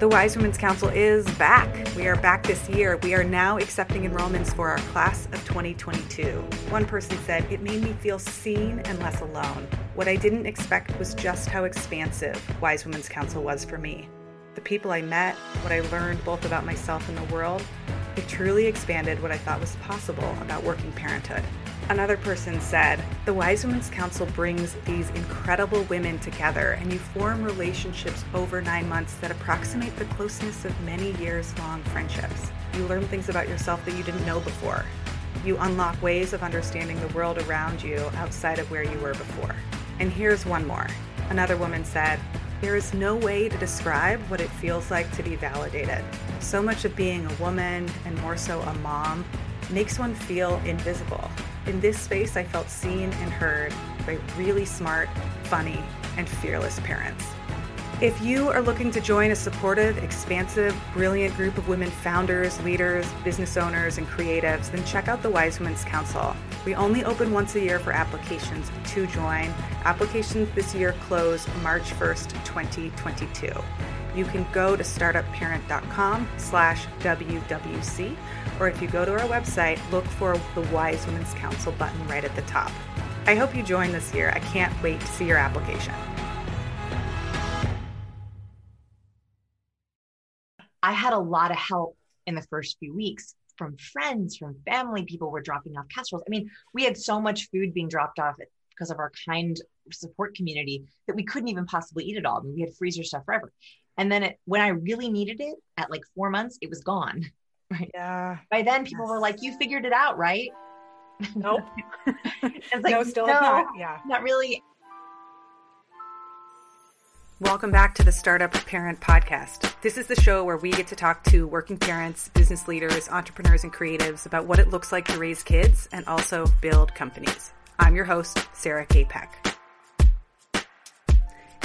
The Wise Women's Council is back. We are back this year. We are now accepting enrollments for our class of 2022. One person said, It made me feel seen and less alone. What I didn't expect was just how expansive Wise Women's Council was for me. The people I met, what I learned both about myself and the world, it truly expanded what I thought was possible about working parenthood. Another person said, The Wise Women's Council brings these incredible women together, and you form relationships over nine months that approximate the closeness of many years long friendships. You learn things about yourself that you didn't know before. You unlock ways of understanding the world around you outside of where you were before. And here's one more. Another woman said, There is no way to describe what it feels like to be validated. So much of being a woman, and more so a mom, makes one feel invisible. In this space, I felt seen and heard by really smart, funny, and fearless parents. If you are looking to join a supportive, expansive, brilliant group of women founders, leaders, business owners, and creatives, then check out the Wise Women's Council. We only open once a year for applications to join. Applications this year close March 1st, 2022 you can go to startupparent.com slash WWC, or if you go to our website, look for the Wise Women's Council button right at the top. I hope you join this year. I can't wait to see your application. I had a lot of help in the first few weeks from friends, from family. People were dropping off casseroles. I mean, we had so much food being dropped off because of our kind support community that we couldn't even possibly eat it all. I mean, we had freezer stuff forever. And then it, when I really needed it at like four months, it was gone. Right. Yeah. By then, people yes. were like, "You figured it out, right?" Nope. it's like, no, still no, not. Yeah, not really. Welcome back to the Startup Parent Podcast. This is the show where we get to talk to working parents, business leaders, entrepreneurs, and creatives about what it looks like to raise kids and also build companies. I'm your host, Sarah K. Peck.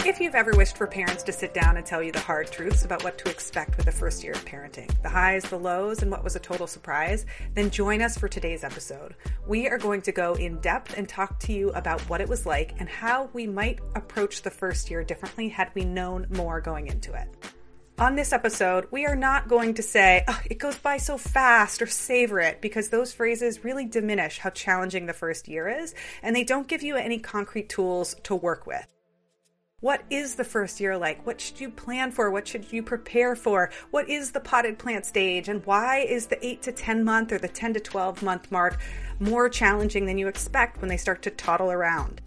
If you've ever wished for parents to sit down and tell you the hard truths about what to expect with the first year of parenting, the highs, the lows, and what was a total surprise, then join us for today's episode. We are going to go in depth and talk to you about what it was like and how we might approach the first year differently had we known more going into it. On this episode, we are not going to say, oh, it goes by so fast or savor it, because those phrases really diminish how challenging the first year is, and they don't give you any concrete tools to work with. What is the first year like? What should you plan for? What should you prepare for? What is the potted plant stage? And why is the 8 to 10 month or the 10 to 12 month mark more challenging than you expect when they start to toddle around?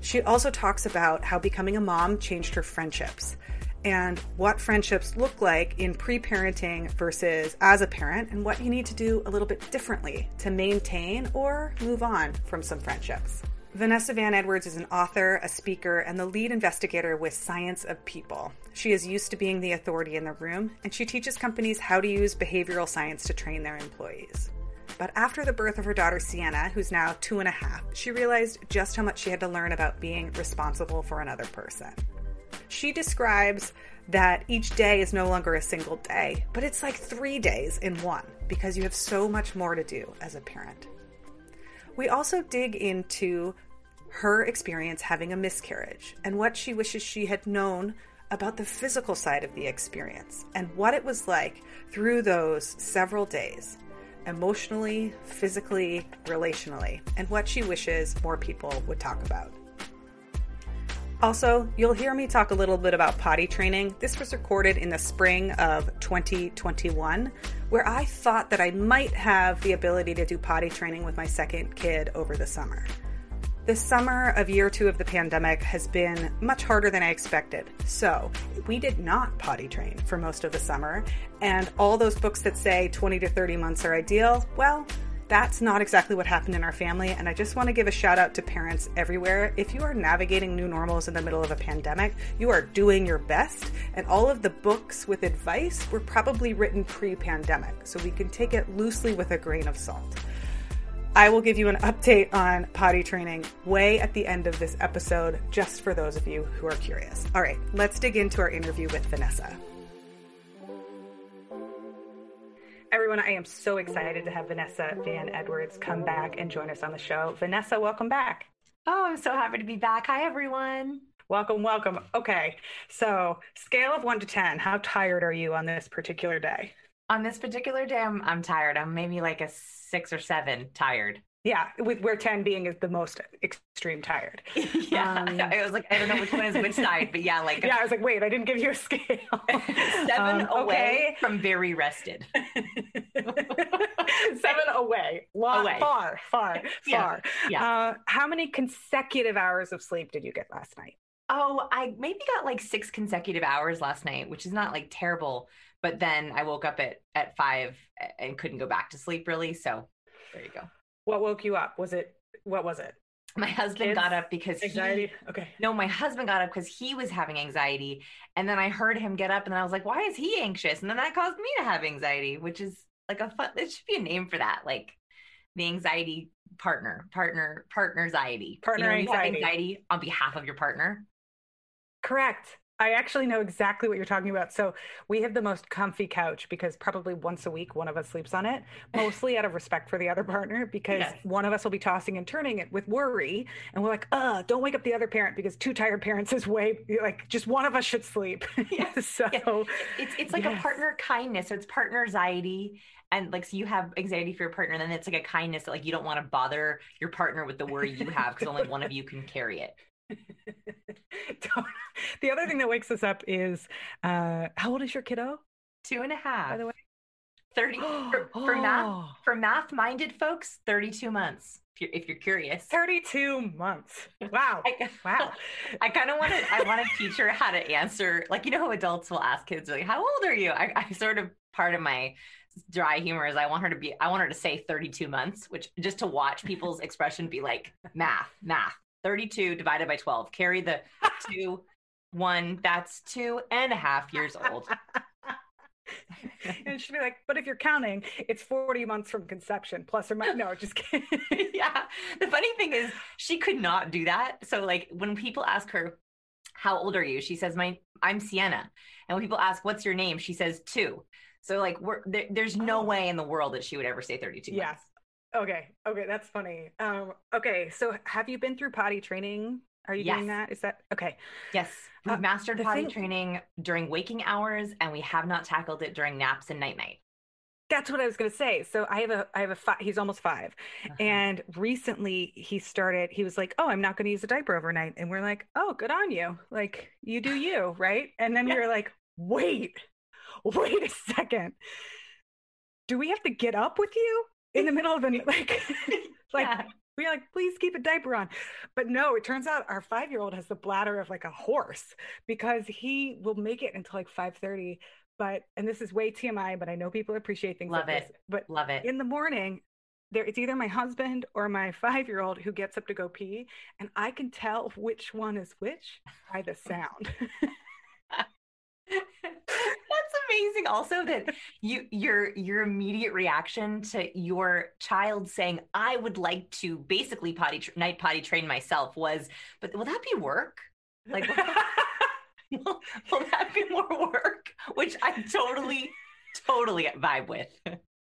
She also talks about how becoming a mom changed her friendships and what friendships look like in pre parenting versus as a parent, and what you need to do a little bit differently to maintain or move on from some friendships. Vanessa Van Edwards is an author, a speaker, and the lead investigator with Science of People. She is used to being the authority in the room, and she teaches companies how to use behavioral science to train their employees. But after the birth of her daughter Sienna, who's now two and a half, she realized just how much she had to learn about being responsible for another person. She describes that each day is no longer a single day, but it's like three days in one because you have so much more to do as a parent. We also dig into her experience having a miscarriage and what she wishes she had known about the physical side of the experience and what it was like through those several days emotionally, physically, relationally, and what she wishes more people would talk about. Also, you'll hear me talk a little bit about potty training. This was recorded in the spring of 2021, where I thought that I might have the ability to do potty training with my second kid over the summer. The summer of year two of the pandemic has been much harder than I expected. So, we did not potty train for most of the summer. And all those books that say 20 to 30 months are ideal, well, that's not exactly what happened in our family. And I just want to give a shout out to parents everywhere. If you are navigating new normals in the middle of a pandemic, you are doing your best. And all of the books with advice were probably written pre pandemic. So we can take it loosely with a grain of salt. I will give you an update on potty training way at the end of this episode, just for those of you who are curious. All right, let's dig into our interview with Vanessa. Everyone, I am so excited to have Vanessa Van Edwards come back and join us on the show. Vanessa, welcome back. Oh, I'm so happy to be back. Hi, everyone. Welcome, welcome. Okay. So, scale of 1 to 10, how tired are you on this particular day? On this particular day, I'm, I'm tired. I'm maybe like a 6 or 7 tired. Yeah, with where 10 being is the most extreme tired. yeah. Um, I was like, I don't know which one is which side, but yeah, like Yeah, I was like, wait, I didn't give you a scale. Seven um, away okay. from very rested. Seven away. Long, away. Far, far, yeah. far. Yeah. Uh, how many consecutive hours of sleep did you get last night? Oh, I maybe got like six consecutive hours last night, which is not like terrible. But then I woke up at at five and couldn't go back to sleep really. So there you go. What woke you up? Was it what was it? My husband Kids? got up because anxiety. He, okay. No, my husband got up because he was having anxiety, and then I heard him get up, and then I was like, "Why is he anxious?" And then that caused me to have anxiety, which is like a fun. It should be a name for that, like the anxiety partner, partner, partner anxiety. Partner you know, anxiety. anxiety on behalf of your partner. Correct. I actually know exactly what you're talking about. So we have the most comfy couch because probably once a week one of us sleeps on it, mostly out of respect for the other partner, because yes. one of us will be tossing and turning it with worry, and we're like, "Uh, don't wake up the other parent because two tired parents is way like just one of us should sleep." Yes. so yeah. it's it's like yes. a partner kindness. So it's partner anxiety, and like so you have anxiety for your partner, and then it's like a kindness that like you don't want to bother your partner with the worry you have because only one of you can carry it. the other thing that wakes us up is uh, how old is your kiddo? Two and a half. By the way, thirty for, for math for math minded folks. Thirty-two months. If you're, if you're curious, thirty-two months. Wow, I, wow. I kind of want to. I want to teach her how to answer. Like you know how adults will ask kids like, "How old are you?" I, I sort of part of my dry humor is I want her to be I want her to say 32 months, which just to watch people's expression be like math, math, 32 divided by 12. Carry the two, one, that's two and a half years old. and she'd be like, but if you're counting, it's 40 months from conception, plus or minus. No, just kidding. yeah. The funny thing is, she could not do that. So, like, when people ask her, how old are you? She says, my, I'm Sienna. And when people ask, what's your name? She says, two. So, like, we're, there, there's no oh. way in the world that she would ever say 32 yeah. months. Okay. Okay. That's funny. Um, okay. So have you been through potty training? Are you yes. doing that? Is that okay? Yes. We've uh, mastered potty thing... training during waking hours and we have not tackled it during naps and night night. That's what I was going to say. So I have a, I have a, five, he's almost 5 uh-huh. and recently he started, he was like, oh, I'm not going to use a diaper overnight. And we're like, oh, good on you. Like you do you. Right. And then yeah. we were like, wait, wait a second. Do we have to get up with you? In the middle of the like like yeah. we're like please keep a diaper on. But no it turns out our five year old has the bladder of like a horse because he will make it until like 5 30 but and this is way tmi but i know people appreciate things love like it. This but love it. in the morning there it's either my husband or my five year old who gets up to go pee and i can tell which one is which by the sound amazing also that you your your immediate reaction to your child saying i would like to basically potty night potty train myself was but will that be work like will, will that be more work which i totally totally vibe with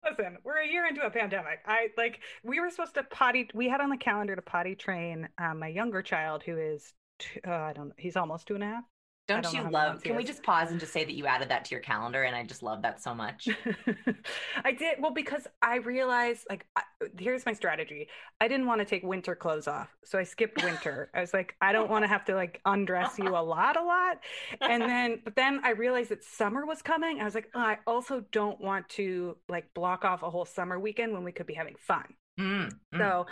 Listen, we're a year into a pandemic. I like we were supposed to potty. We had on the calendar to potty train um, my younger child, who is two, uh, I don't know, he's almost two and a half. Don't, don't you love? Can we just pause and just say that you added that to your calendar, and I just love that so much. I did well because I realized, like, I, here's my strategy. I didn't want to take winter clothes off, so I skipped winter. I was like, I don't want to have to like undress you a lot, a lot, and then but then I realized that summer was coming. I was like, oh, I also don't want to like block off a whole summer weekend when we could be having fun. Mm, mm. So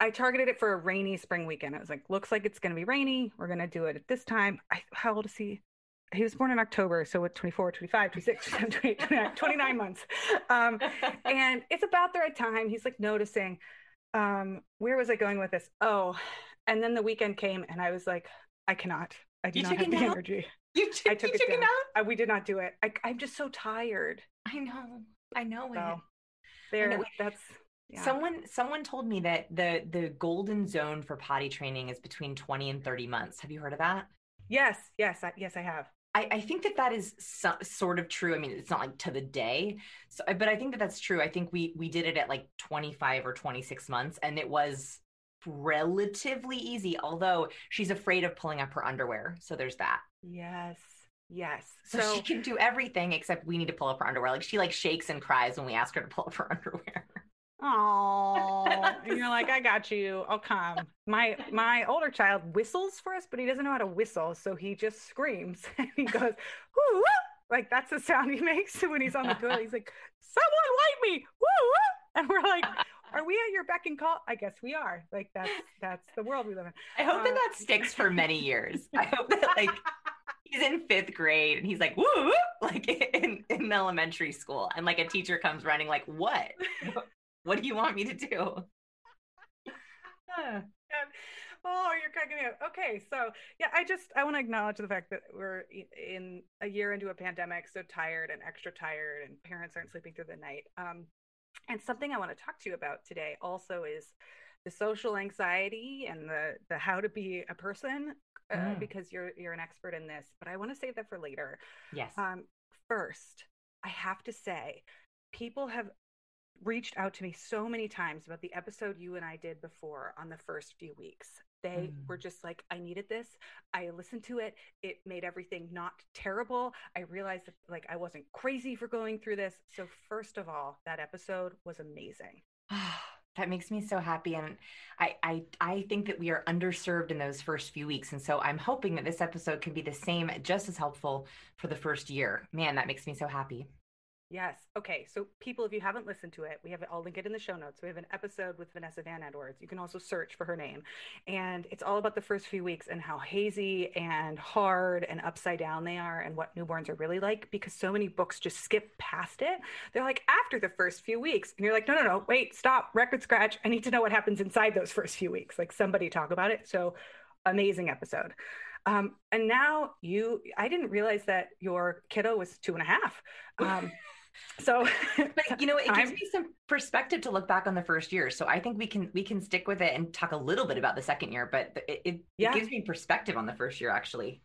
I targeted it for a rainy spring weekend. I was like, looks like it's going to be rainy. We're going to do it at this time. I, how old is he? He was born in October, so with 24, 25, 26, 27, 28, 29, 29 months. Um, and it's about the right time. He's like noticing. Um, where was I going with this? Oh, and then the weekend came, and I was like, I cannot. I do you not have the out? energy. You, t- I took, you it, took down. I, we did not do it. I, am just so tired. I know. I know so, it. There, I know. that's yeah. Someone someone told me that the the golden zone for potty training is between 20 and 30 months. Have you heard of that? Yes, yes, I, yes, I have. I, I think that that is so, sort of true. I mean, it's not like to the day, so but I think that that's true. I think we we did it at like 25 or 26 months, and it was relatively easy, although she's afraid of pulling up her underwear. So there's that. Yes. Yes. So, so she can do everything except we need to pull up her underwear. Like she like shakes and cries when we ask her to pull up her underwear. Oh, and you're like, I got you. I'll come. My my older child whistles for us, but he doesn't know how to whistle, so he just screams and he goes, woo, woo. like that's the sound he makes when he's on the toilet. He's like, someone wipe me, woo, woo. and we're like, are we at your beck and call? I guess we are. Like that's that's the world we live in. I hope uh, that that sticks for many years. I hope that like he's in fifth grade and he's like, woo, like in, in elementary school. And like a teacher comes running, like, what? What do you want me to do? oh, you're cracking me up. Okay, so yeah, I just I want to acknowledge the fact that we're in a year into a pandemic, so tired and extra tired, and parents aren't sleeping through the night. Um, and something I want to talk to you about today also is the social anxiety and the the how to be a person uh, mm. because you're you're an expert in this. But I want to save that for later. Yes. Um, first, I have to say, people have reached out to me so many times about the episode you and I did before on the first few weeks. They mm. were just like, I needed this. I listened to it. It made everything not terrible. I realized that like I wasn't crazy for going through this. So first of all, that episode was amazing. that makes me so happy and I, I i think that we are underserved in those first few weeks and so i'm hoping that this episode can be the same just as helpful for the first year man that makes me so happy Yes. Okay. So, people, if you haven't listened to it, we have it. I'll link it in the show notes. We have an episode with Vanessa Van Edwards. You can also search for her name, and it's all about the first few weeks and how hazy and hard and upside down they are, and what newborns are really like. Because so many books just skip past it. They're like after the first few weeks, and you're like, no, no, no, wait, stop, record scratch. I need to know what happens inside those first few weeks. Like somebody talk about it. So, amazing episode. Um, and now you, I didn't realize that your kiddo was two and a half. Um, so but you know it gives I'm, me some perspective to look back on the first year so i think we can we can stick with it and talk a little bit about the second year but it, it, yeah. it gives me perspective on the first year actually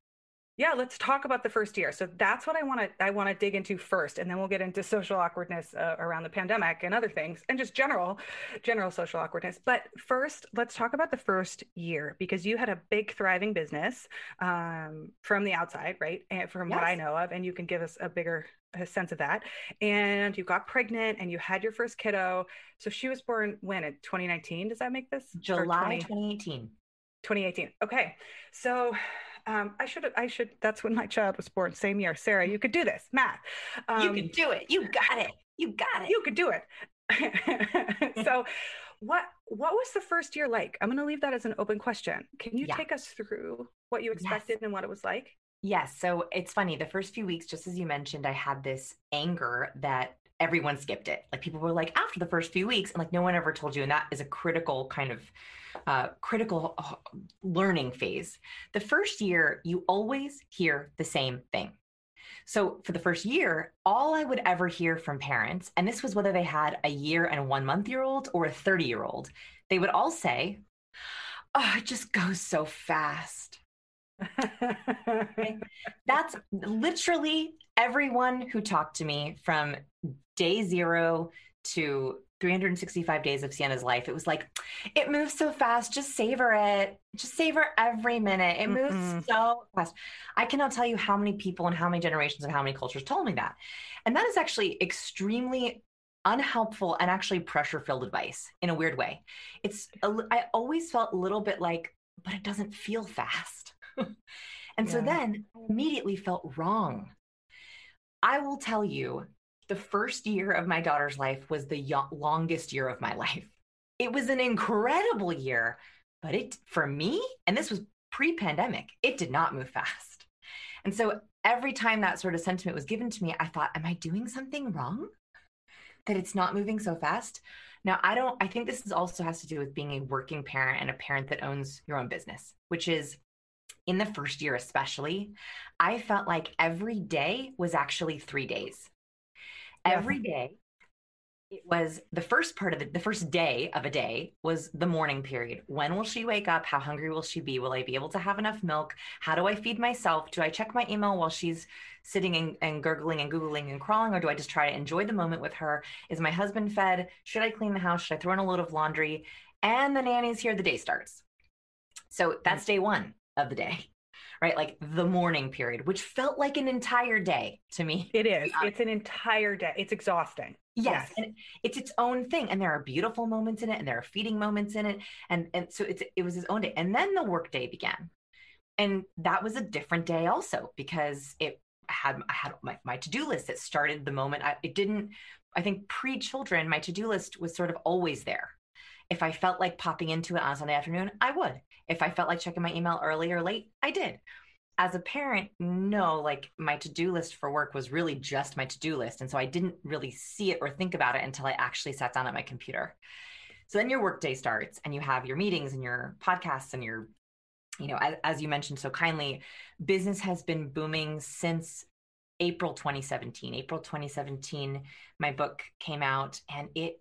yeah let's talk about the first year. So that's what i want to i want to dig into first and then we'll get into social awkwardness uh, around the pandemic and other things and just general general social awkwardness. But first let's talk about the first year because you had a big thriving business um, from the outside right? And from yes. what i know of and you can give us a bigger a sense of that. And you got pregnant and you had your first kiddo. So she was born when in 2019 does that make this? July 20, 2018 2018 okay. So um, I should I should that's when my child was born, same year. Sarah, you could do this. Math. Um, you can do it. You got it. You got it. You could do it. so what what was the first year like? I'm gonna leave that as an open question. Can you yeah. take us through what you expected yes. and what it was like? Yes. So it's funny. The first few weeks, just as you mentioned, I had this anger that everyone skipped it. Like people were like, after the first few weeks, and like no one ever told you. And that is a critical kind of uh, critical uh, learning phase. The first year, you always hear the same thing. So for the first year, all I would ever hear from parents, and this was whether they had a year and one month year old or a 30 year old, they would all say, Oh, it just goes so fast. That's literally everyone who talked to me from day zero to 365 days of Sienna's life. It was like, it moves so fast. Just savor it. Just savor every minute. It moves mm-hmm. so fast. I cannot tell you how many people and how many generations and how many cultures told me that. And that is actually extremely unhelpful and actually pressure filled advice in a weird way. It's, I always felt a little bit like, but it doesn't feel fast. and yeah. so then I immediately felt wrong. I will tell you the first year of my daughter's life was the longest year of my life. It was an incredible year, but it, for me, and this was pre pandemic, it did not move fast. And so every time that sort of sentiment was given to me, I thought, am I doing something wrong? That it's not moving so fast? Now, I don't, I think this is also has to do with being a working parent and a parent that owns your own business, which is in the first year, especially, I felt like every day was actually three days every day it was the first part of the, the first day of a day was the morning period. When will she wake up? How hungry will she be? Will I be able to have enough milk? How do I feed myself? Do I check my email while she's sitting and, and gurgling and googling and crawling, or do I just try to enjoy the moment with her? Is my husband fed? Should I clean the house? Should I throw in a load of laundry? and the nanny's here, the day starts. So that's day one of the day, right? Like the morning period, which felt like an entire day to me. It is. It's an entire day. It's exhausting. Yes, yes. and it's its own thing, and there are beautiful moments in it, and there are feeding moments in it, and and so it's it was his own day, and then the work day began, and that was a different day also because it had I had my, my to-do list that started the moment I, it didn't I think pre-children my to-do list was sort of always there. If I felt like popping into it on a Sunday afternoon, I would. If I felt like checking my email early or late, I did. As a parent, no, like my to-do list for work was really just my to-do list and so I didn't really see it or think about it until I actually sat down at my computer. So then your workday starts and you have your meetings and your podcasts and your you know, as, as you mentioned so kindly, business has been booming since April 2017. April 2017, my book came out and it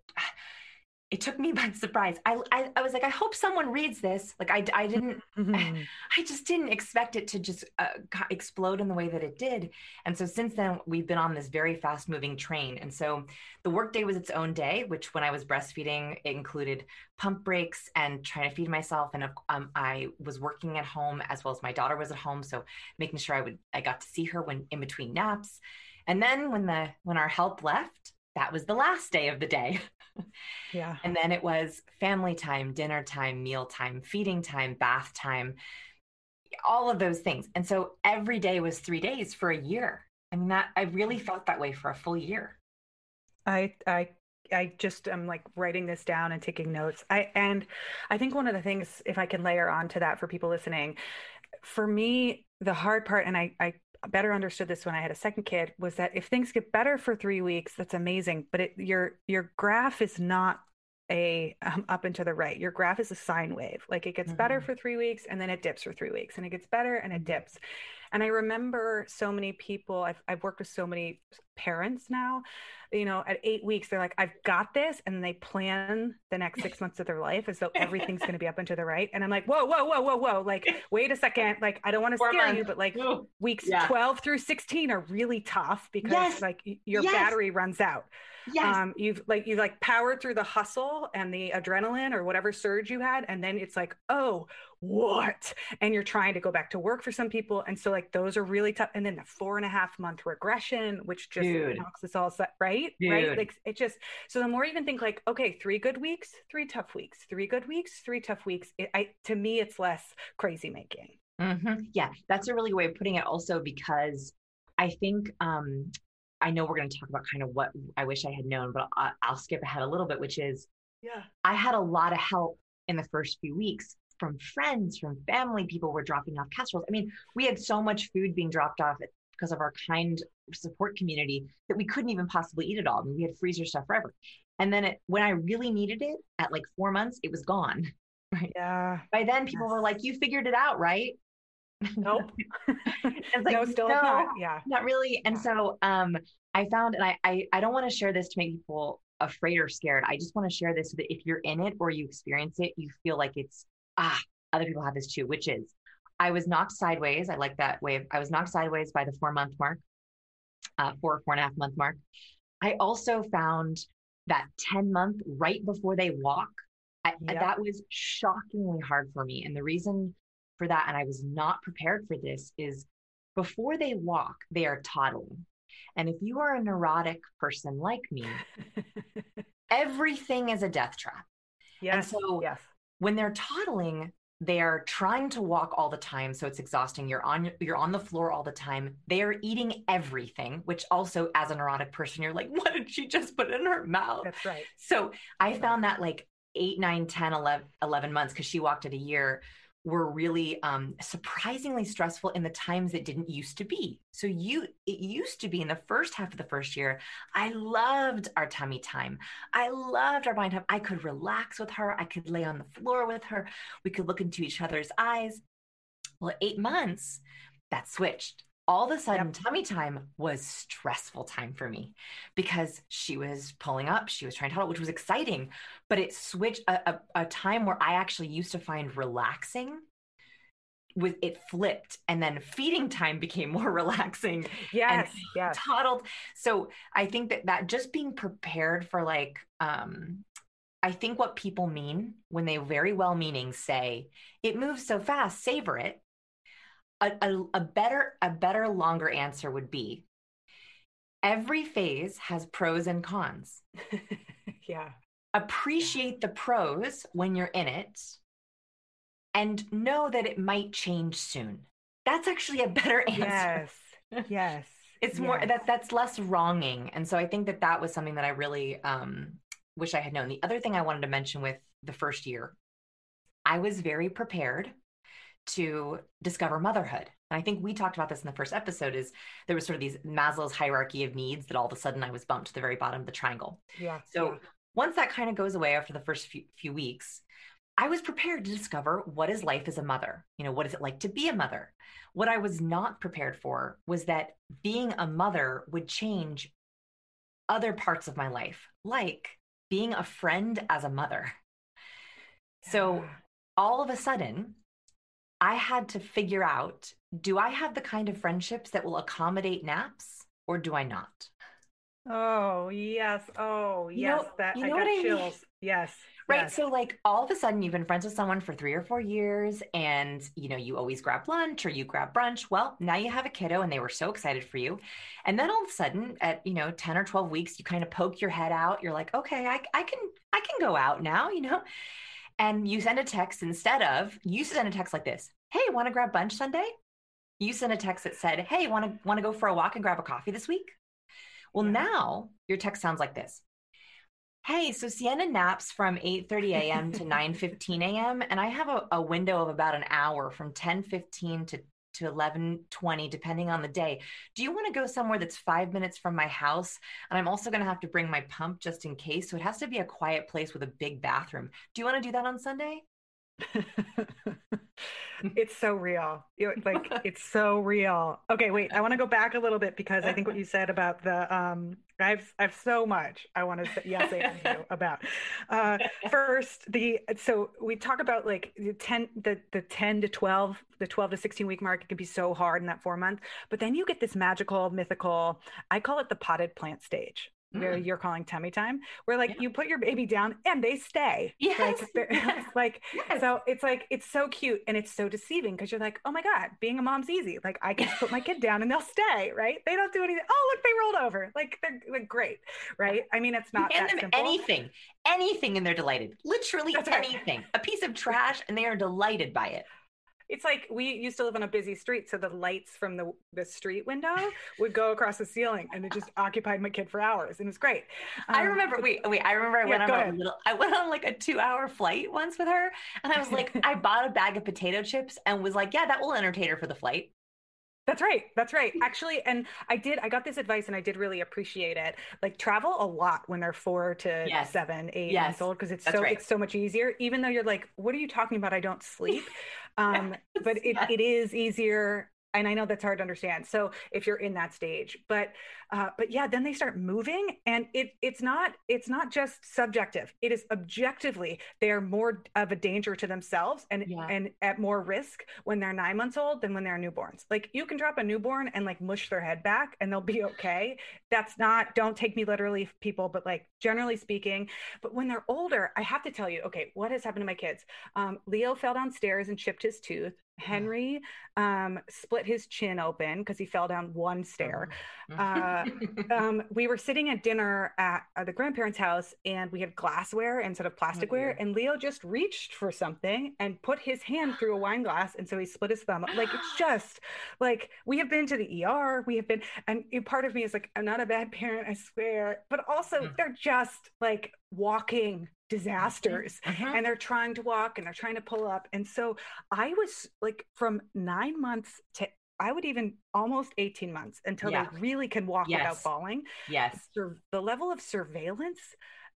it took me by surprise. I, I, I was like, I hope someone reads this. Like I, I didn't, mm-hmm. I, I, just didn't expect it to just uh, explode in the way that it did. And so since then, we've been on this very fast moving train. And so the workday was its own day, which when I was breastfeeding, it included pump breaks and trying to feed myself. And um, I was working at home as well as my daughter was at home. So making sure I would, I got to see her when in between naps. And then when the, when our help left, that was the last day of the day. Yeah. and then it was family time, dinner time, meal time, feeding time, bath time, all of those things. And so every day was three days for a year. I mean, that I really mm. felt that way for a full year. I, I, I just am like writing this down and taking notes. I and I think one of the things, if I can layer on to that for people listening, for me, the hard part, and I, I better understood this when I had a second kid was that if things get better for three weeks, that's amazing. But it, your your graph is not a um, up and to the right. Your graph is a sine wave. Like it gets mm-hmm. better for three weeks and then it dips for three weeks and it gets better and it mm-hmm. dips. And I remember so many people, I've, I've worked with so many parents now, you know, at eight weeks, they're like, I've got this. And they plan the next six months of their life as though everything's going to be up and to the right. And I'm like, whoa, whoa, whoa, whoa, whoa. Like, wait a second. Like, I don't want to scare months. you, but like Ooh. weeks yeah. 12 through 16 are really tough because yes. like your yes. battery runs out. Yes. Um, you've like you've like powered through the hustle and the adrenaline or whatever surge you had, and then it's like, oh, what? And you're trying to go back to work for some people. And so like those are really tough. And then the four and a half month regression, which just Dude. knocks us all set, right? Dude. Right. Like it just so the more you even think like, okay, three good weeks, three tough weeks, three good weeks, three tough weeks. It, I to me, it's less crazy making. Mm-hmm. Yeah, that's a really good way of putting it. Also, because I think um, I know we're going to talk about kind of what I wish I had known, but I'll, I'll skip ahead a little bit, which is, yeah, I had a lot of help in the first few weeks from friends, from family. People were dropping off casseroles. I mean, we had so much food being dropped off because of our kind support community that we couldn't even possibly eat it all. I mean, we had freezer stuff forever. And then it, when I really needed it at like four months, it was gone. Right. Yeah. By then, people yes. were like, "You figured it out, right?" Nope. it's like, no, still no, not. Yeah. Not really. And yeah. so, um, I found, and I, I, I don't want to share this to make people afraid or scared. I just want to share this so that if you're in it or you experience it, you feel like it's ah, other people have this too, which is I was knocked sideways. I like that way. Of, I was knocked sideways by the four month mark, uh, four, four and a half month mark. I also found that 10 month right before they walk, I, yep. that was shockingly hard for me. And the reason for that, and I was not prepared for this, is before they walk, they are toddling. And if you are a neurotic person like me, everything is a death trap. Yes. And so yes when they're toddling they are trying to walk all the time so it's exhausting. You're on you're on the floor all the time. They are eating everything which also as a neurotic person you're like what did she just put in her mouth? That's right. So i found that like 8 9 10 11, 11 months because she walked at a year were really um, surprisingly stressful in the times it didn't used to be. So you, it used to be in the first half of the first year. I loved our tummy time. I loved our mind time. I could relax with her. I could lay on the floor with her. We could look into each other's eyes. Well, eight months, that switched all of a sudden yep. tummy time was stressful time for me because she was pulling up she was trying to huddle which was exciting but it switched a, a, a time where i actually used to find relaxing with it flipped and then feeding time became more relaxing yes yes toddled so i think that that just being prepared for like um I think what people mean when they very well meaning say, it moves so fast, savor it. A, a, a better, a better, longer answer would be every phase has pros and cons. yeah. Appreciate the pros when you're in it and know that it might change soon. That's actually a better answer. Yes. Yes. it's more yes. that that's less wronging. And so I think that that was something that I really um, wish I had known. The other thing I wanted to mention with the first year, I was very prepared to discover motherhood. And I think we talked about this in the first episode is there was sort of these Maslow's hierarchy of needs that all of a sudden I was bumped to the very bottom of the triangle. Yeah. So yeah. once that kind of goes away after the first few, few weeks, I was prepared to discover what is life as a mother. You know, what is it like to be a mother? What I was not prepared for was that being a mother would change other parts of my life, like being a friend as a mother. So all of a sudden, I had to figure out do I have the kind of friendships that will accommodate naps or do I not? Oh, yes. Oh, you yes. Know, that you know I got what chills. I mean? Yes. Right. Yes. So like all of a sudden you've been friends with someone for three or four years and you know, you always grab lunch or you grab brunch. Well, now you have a kiddo and they were so excited for you. And then all of a sudden at, you know, 10 or 12 weeks, you kind of poke your head out. You're like, okay, I, I can, I can go out now, you know? And you send a text instead of, you send a text like this. Hey, want to grab brunch Sunday? You sent a text that said, hey, want to, want to go for a walk and grab a coffee this week? Well, now your text sounds like this. Hey, so Sienna naps from 8:30 a.m. to 9:15 a.m. and I have a, a, window of about an hour from 10:15 to to 11:20 depending on the day. Do you want to go somewhere that's 5 minutes from my house? And I'm also going to have to bring my pump just in case, so it has to be a quiet place with a big bathroom. Do you want to do that on Sunday? it's so real. You're, like it's so real. Okay, wait. I want to go back a little bit because I think what you said about the um I've I've so much I want to say yes and you about. Uh, first, the so we talk about like the ten the the ten to twelve the twelve to sixteen week mark. It can be so hard in that four month, but then you get this magical, mythical. I call it the potted plant stage where mm. you're calling tummy time, where like yeah. you put your baby down and they stay. Yes. Like, yes. like yes. so it's like it's so cute and it's so deceiving because you're like, oh my God, being a mom's easy. Like I can put my kid down and they'll stay, right? They don't do anything. Oh, look, they rolled over. Like they're, they're great, right? I mean, it's not hand that them simple. anything, anything, and they're delighted. Literally That's anything. Right. A piece of trash, and they are delighted by it it's like we used to live on a busy street so the lights from the, the street window would go across the ceiling and it just occupied my kid for hours and it was great um, i remember wait wait i remember i yeah, went on ahead. a little i went on like a two hour flight once with her and i was like i bought a bag of potato chips and was like yeah that will entertain her for the flight that's right. That's right. Actually, and I did, I got this advice and I did really appreciate it. Like travel a lot when they're four to yes. seven, eight yes. months old because it's That's so right. it's so much easier. Even though you're like, what are you talking about? I don't sleep. Um, but it, it is easier and I know that's hard to understand. So if you're in that stage, but uh, but yeah, then they start moving, and it it's not it's not just subjective. It is objectively they are more of a danger to themselves and yeah. and at more risk when they're nine months old than when they're newborns. Like you can drop a newborn and like mush their head back, and they'll be okay. That's not don't take me literally, people, but like generally speaking. But when they're older, I have to tell you, okay, what has happened to my kids? Um, Leo fell downstairs and chipped his tooth. Henry um, split his chin open because he fell down one stair. Uh, um, we were sitting at dinner at, at, the grandparents' house and we had glassware instead of plasticware. Oh, and Leo just reached for something and put his hand through a wine glass. And so he split his thumb. Like it's just like we have been to the ER. We have been, and part of me is like, I'm not a bad parent, I swear. But also, mm. they're just like walking disasters uh-huh. and they're trying to walk and they're trying to pull up and so i was like from nine months to i would even almost 18 months until yeah. they really can walk yes. without falling yes the, the level of surveillance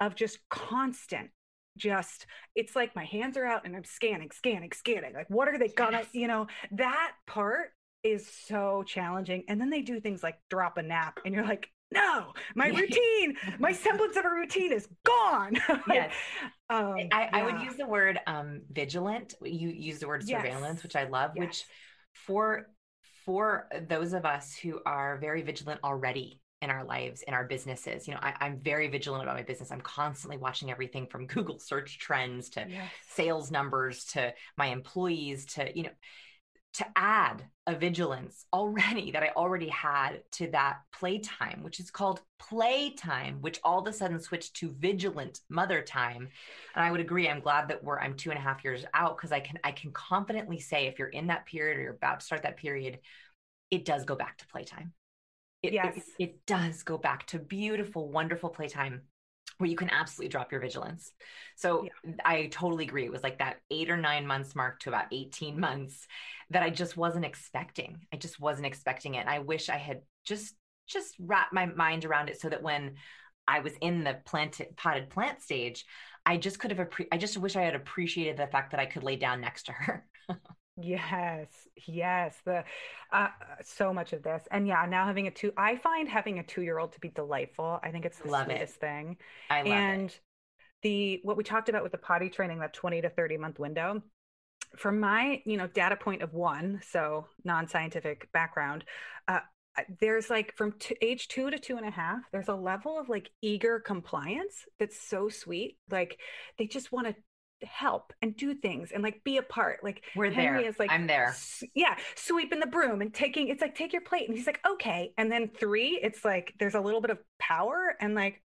of just constant just it's like my hands are out and i'm scanning scanning scanning like what are they gonna yes. you know that part is so challenging and then they do things like drop a nap and you're like no, my routine, my semblance of a routine is gone. yes. Um, I, yeah. I, would use the word um, vigilant. You use the word surveillance, yes. which I love, yes. which for for those of us who are very vigilant already in our lives, in our businesses. You know, I, am very vigilant about my business. I'm constantly watching everything from Google search trends to yes. sales numbers to my employees to, you know, to add a vigilance already that I already had to that playtime, which is called playtime, which all of a sudden switched to vigilant mother time. And I would agree. I'm glad that we're I'm two and a half years out because I can I can confidently say if you're in that period or you're about to start that period, it does go back to playtime. It, yes. it, it does go back to beautiful, wonderful playtime where you can absolutely drop your vigilance. So yeah. I totally agree. It was like that eight or nine months mark to about 18 months that I just wasn't expecting. I just wasn't expecting it. And I wish I had just just wrapped my mind around it so that when I was in the planted potted plant stage, I just could have appre- I just wish I had appreciated the fact that I could lay down next to her. Yes, yes, the uh, so much of this, and yeah, now having a two, I find having a two-year-old to be delightful. I think it's the love sweetest it. thing. I love it. and it. the what we talked about with the potty training, that twenty to thirty month window. From my, you know, data point of one, so non-scientific background, uh, there's like from t- age two to two and a half, there's a level of like eager compliance that's so sweet. Like they just want to help and do things and like be a part. Like we're Henry there. Is like I'm there. Yeah, sweeping the broom and taking. It's like take your plate, and he's like okay. And then three, it's like there's a little bit of power and like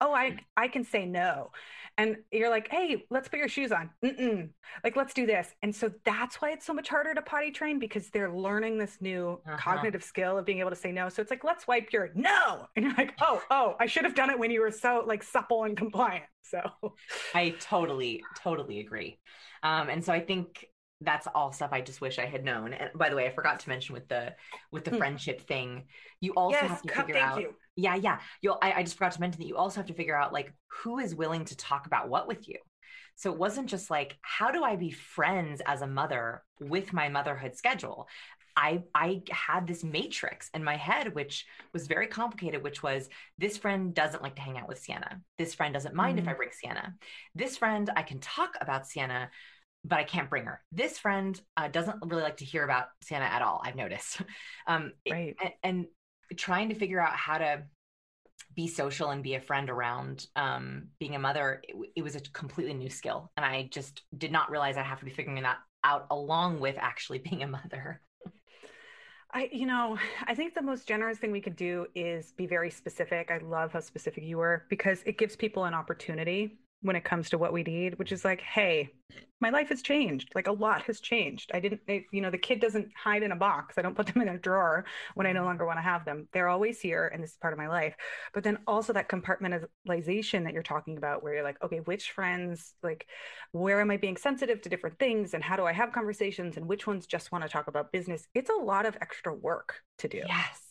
oh i i can say no and you're like hey let's put your shoes on Mm-mm. like let's do this and so that's why it's so much harder to potty train because they're learning this new uh-huh. cognitive skill of being able to say no so it's like let's wipe your no and you're like oh oh i should have done it when you were so like supple and compliant so i totally totally agree um, and so i think that's all stuff I just wish I had known. And by the way, I forgot to mention with the with the hmm. friendship thing, you also yes, have to figure out. You. Yeah, yeah. You'll. I, I just forgot to mention that you also have to figure out like who is willing to talk about what with you. So it wasn't just like how do I be friends as a mother with my motherhood schedule. I I had this matrix in my head, which was very complicated, which was this friend doesn't like to hang out with Sienna. This friend doesn't mind mm-hmm. if I bring Sienna. This friend I can talk about Sienna, but I can't bring her. This friend uh, doesn't really like to hear about Sienna at all. I've noticed. Um, right. and, and, trying to figure out how to be social and be a friend around um, being a mother, it, it, was a completely new skill, and I just did not realize I have to be figuring that out along with actually being a mother. I, you know, I think the most generous thing we could do is be very specific. I love how specific you were because it gives people an opportunity when it comes to what we need, which is like, hey, my life has changed. Like a lot has changed. I didn't, you know, the kid doesn't hide in a box. I don't put them in a drawer when I no mm-hmm. longer want to have them. They're always here and this is part of my life. But then also that compartmentalization that you're talking about, where you're like, okay, which friends, like, where am I being sensitive to different things and how do I have conversations and which ones just want to talk about business? It's a lot of extra work to do. Yes.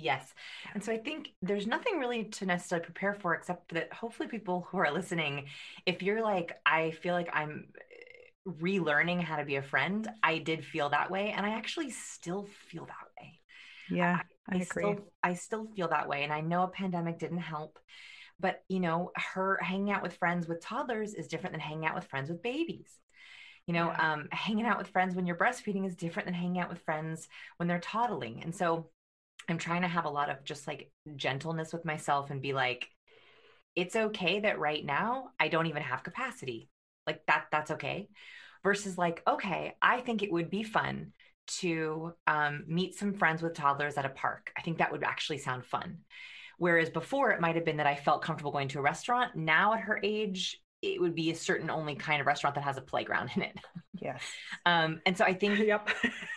Yes. And so I think there's nothing really to necessarily prepare for except that hopefully people who are listening, if you're like, I feel like I'm eh, relearning how to be a friend, I did feel that way. And I actually still feel that way. Yeah, I, I, I agree. Still, I still feel that way. And I know a pandemic didn't help. But, you know, her hanging out with friends with toddlers is different than hanging out with friends with babies. You know, yeah. um, hanging out with friends when you're breastfeeding is different than hanging out with friends when they're toddling. And so I'm trying to have a lot of just like gentleness with myself and be like, it's okay that right now I don't even have capacity. Like that, that's okay. Versus like, okay, I think it would be fun to um, meet some friends with toddlers at a park. I think that would actually sound fun. Whereas before it might have been that I felt comfortable going to a restaurant. Now at her age, it would be a certain only kind of restaurant that has a playground in it. Yes. Um, and so I think yep.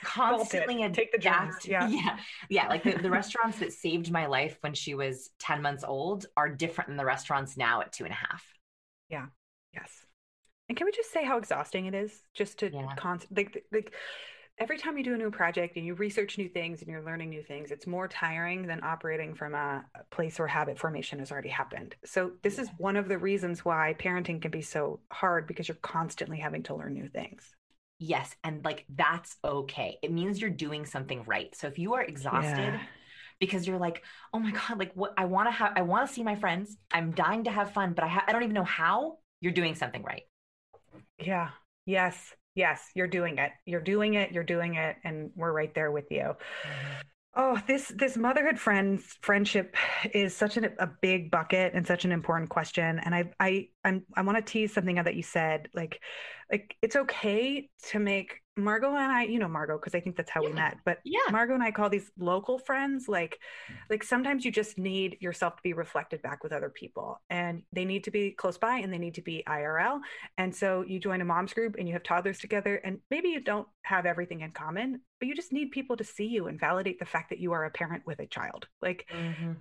constantly take the jobs. Yeah. Yeah. Yeah. Like the, the restaurants that saved my life when she was 10 months old are different than the restaurants now at two and a half. Yeah. Yes. And can we just say how exhausting it is just to yeah. constant like, like every time you do a new project and you research new things and you're learning new things, it's more tiring than operating from a, place where habit formation has already happened. So, this is one of the reasons why parenting can be so hard because you're constantly having to learn new things. Yes. And like that's okay. It means you're doing something right. So, if you are exhausted, yeah because you're like, oh my God, like what I want to have, I want to see my friends. I'm dying to have fun, but I, ha- I don't even know how. You're doing something right. Yeah. Yes yes, you're doing it. You're doing it. You're doing it. And we're right there with you. Mm-hmm. Oh, this this motherhood friends friendship is such an, a big bucket and such an important question. And I I I'm, I want to tease something out that you said. Like, like it's okay to make Margot and I, you know Margot, because I think that's how yeah. we met. But yeah, Margot and I call these local friends. Like, like sometimes you just need yourself to be reflected back with other people, and they need to be close by, and they need to be IRL. And so you join a mom's group, and you have toddlers together, and maybe you don't have everything in common, but you just need people to see you and validate the fact that you are a parent with a child. Like, mm-hmm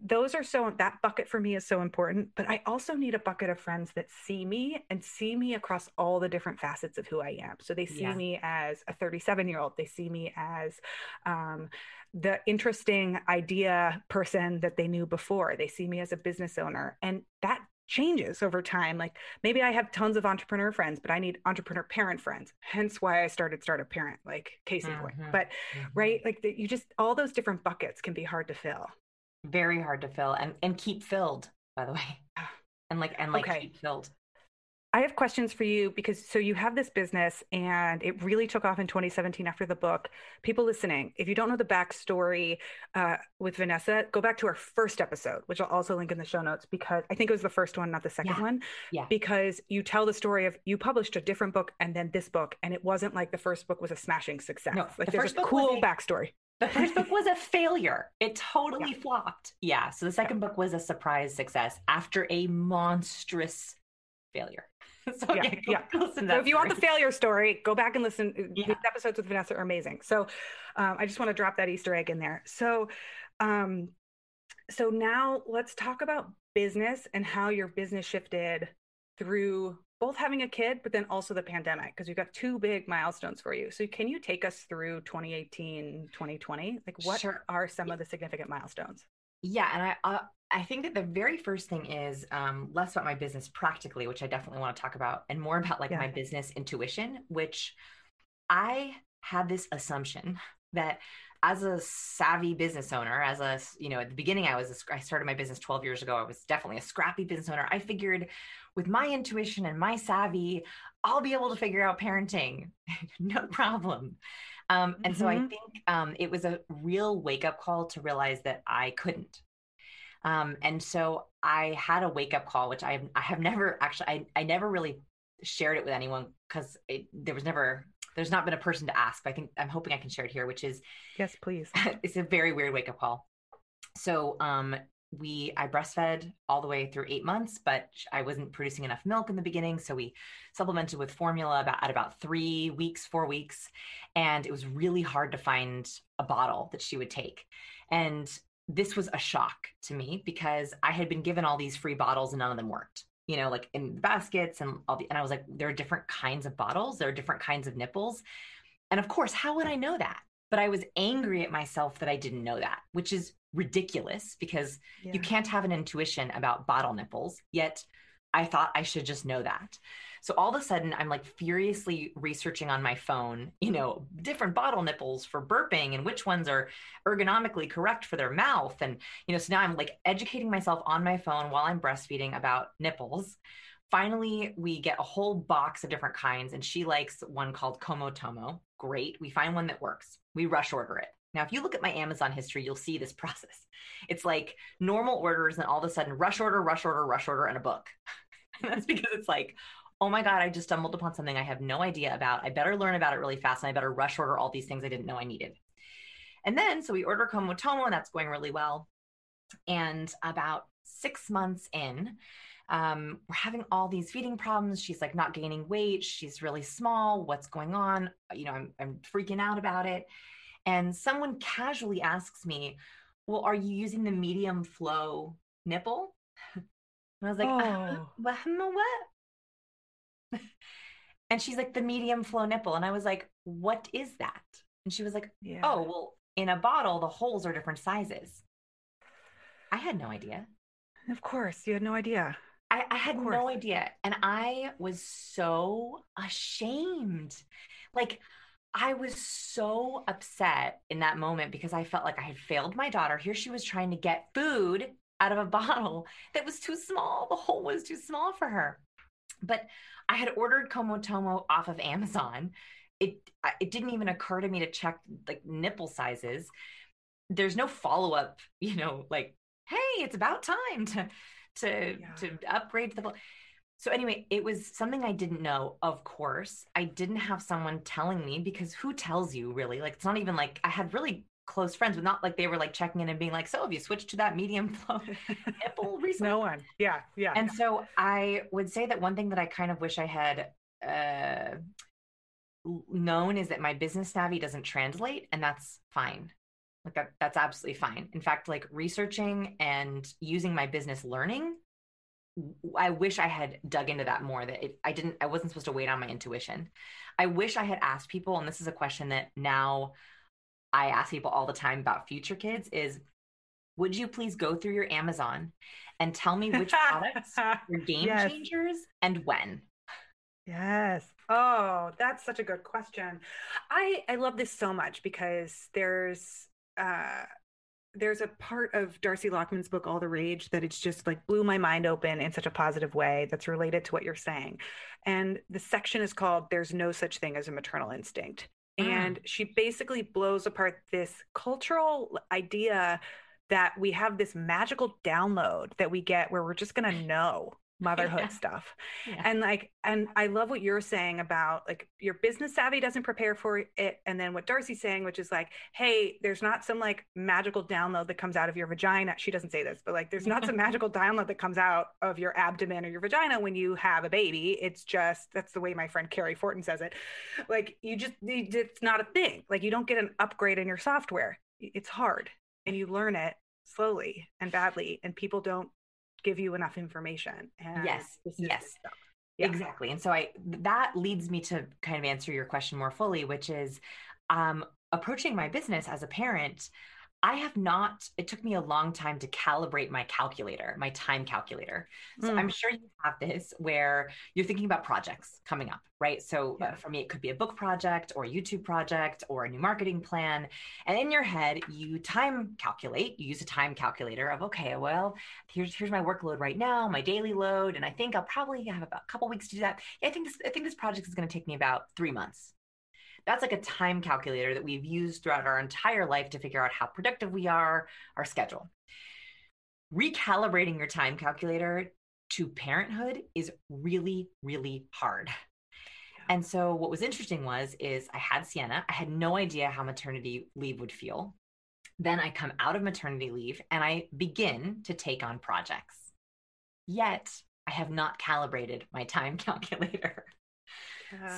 those are so that bucket for me is so important but i also need a bucket of friends that see me and see me across all the different facets of who i am so they see yeah. me as a 37 year old they see me as um, the interesting idea person that they knew before they see me as a business owner and that changes over time like maybe i have tons of entrepreneur friends but i need entrepreneur parent friends hence why i started startup parent like case in point mm-hmm. but mm-hmm. right like the, you just all those different buckets can be hard to fill very hard to fill and and keep filled by the way and like and like okay. keep filled I have questions for you because so you have this business and it really took off in 2017 after the book. People listening, if you don't know the backstory uh, with Vanessa, go back to our first episode, which I'll also link in the show notes because I think it was the first one, not the second yeah. one. Yeah. Because you tell the story of you published a different book and then this book, and it wasn't like the first book was a smashing success. No, like the there's first a cool a, backstory. The first book was a failure. It totally yeah. flopped. Yeah. So the second yeah. book was a surprise success after a monstrous failure. so yeah, yeah. so if you want the failure story, go back and listen. Yeah. These episodes with Vanessa are amazing. So um, I just want to drop that Easter egg in there. So um, so now let's talk about business and how your business shifted through both having a kid, but then also the pandemic, because you've got two big milestones for you. So can you take us through 2018, 2020? Like what sure. are some of the significant milestones? Yeah, and I uh, I think that the very first thing is um, less about my business practically, which I definitely want to talk about, and more about like yeah. my business intuition, which I had this assumption that as a savvy business owner, as a you know at the beginning I was a, I started my business 12 years ago. I was definitely a scrappy business owner. I figured with my intuition and my savvy, I'll be able to figure out parenting, no problem. Um, and mm-hmm. so I mm-hmm. think um, it was a real wake up call to realize that I couldn't. Um, and so I had a wake up call, which I, I have never actually, I, I never really shared it with anyone because there was never, there's not been a person to ask. I think I'm hoping I can share it here, which is yes, please. it's a very weird wake up call. So um, we I breastfed all the way through eight months, but I wasn't producing enough milk in the beginning, so we supplemented with formula about at about three weeks, four weeks, and it was really hard to find a bottle that she would take. And this was a shock to me because I had been given all these free bottles and none of them worked. You know, like in the baskets and all the, and I was like, there are different kinds of bottles, there are different kinds of nipples. And of course, how would I know that? But I was angry at myself that I didn't know that, which is ridiculous because yeah. you can't have an intuition about bottle nipples. Yet I thought I should just know that. So all of a sudden, I'm like furiously researching on my phone, you know, different bottle nipples for burping and which ones are ergonomically correct for their mouth. And, you know, so now I'm like educating myself on my phone while I'm breastfeeding about nipples. Finally, we get a whole box of different kinds, and she likes one called Comotomo. Great. We find one that works. We rush order it. Now, if you look at my Amazon history, you'll see this process. It's like normal orders, and all of a sudden, rush order, rush order, rush order, and a book. and that's because it's like, oh my God, I just stumbled upon something I have no idea about. I better learn about it really fast, and I better rush order all these things I didn't know I needed. And then, so we order Comotomo, and that's going really well. And about six months in, um, we're having all these feeding problems. She's like not gaining weight. She's really small. What's going on? You know, I'm, I'm freaking out about it. And someone casually asks me, Well, are you using the medium flow nipple? And I was like, uh, oh. uh, what? and she's like, The medium flow nipple. And I was like, What is that? And she was like, yeah. Oh, well, in a bottle, the holes are different sizes. I had no idea. Of course, you had no idea. I, I had no idea. And I was so ashamed. Like, I was so upset in that moment because I felt like I had failed my daughter. Here she was trying to get food out of a bottle that was too small. The hole was too small for her. But I had ordered Comotomo off of Amazon. It it didn't even occur to me to check like nipple sizes. there's no follow up, you know, like, hey, it's about time to to yeah. to upgrade the so anyway, it was something I didn't know, of course. I didn't have someone telling me because who tells you really? Like it's not even like I had really close friends, but not like they were like checking in and being like, "So have you switched to that medium flow nipple recently?" no one. Yeah, yeah. And so I would say that one thing that I kind of wish I had uh, known is that my business savvy doesn't translate, and that's fine. Like that, that's absolutely fine. In fact, like researching and using my business learning I wish I had dug into that more. That it, I didn't. I wasn't supposed to wait on my intuition. I wish I had asked people, and this is a question that now I ask people all the time about future kids: is would you please go through your Amazon and tell me which products are game yes. changers and when? Yes. Oh, that's such a good question. I I love this so much because there's uh there's a part of Darcy Lockman's book, All the Rage, that it's just like blew my mind open in such a positive way that's related to what you're saying. And the section is called There's No Such Thing as a Maternal Instinct. Mm. And she basically blows apart this cultural idea that we have this magical download that we get where we're just going to know motherhood yeah. stuff. Yeah. And like, and I love what you're saying about like your business savvy doesn't prepare for it. And then what Darcy's saying, which is like, hey, there's not some like magical download that comes out of your vagina. She doesn't say this, but like, there's not some magical download that comes out of your abdomen or your vagina when you have a baby. It's just, that's the way my friend Carrie Fortin says it. Like, you just, it's not a thing. Like, you don't get an upgrade in your software. It's hard and you learn it slowly and badly and people don't give you enough information. And yes, yes. Yeah. Exactly. And so I that leads me to kind of answer your question more fully, which is um approaching my business as a parent, I have not, it took me a long time to calibrate my calculator, my time calculator. So mm. I'm sure you have this where you're thinking about projects coming up, right? So uh, yeah. uh, for me, it could be a book project or a YouTube project or a new marketing plan. And in your head, you time calculate, you use a time calculator of, okay, well, here's, here's my workload right now, my daily load. And I think I'll probably have about a couple weeks to do that. Yeah, I think this, I think this project is going to take me about three months that's like a time calculator that we've used throughout our entire life to figure out how productive we are, our schedule. Recalibrating your time calculator to parenthood is really, really hard. And so what was interesting was is I had Sienna. I had no idea how maternity leave would feel. Then I come out of maternity leave and I begin to take on projects. Yet I have not calibrated my time calculator.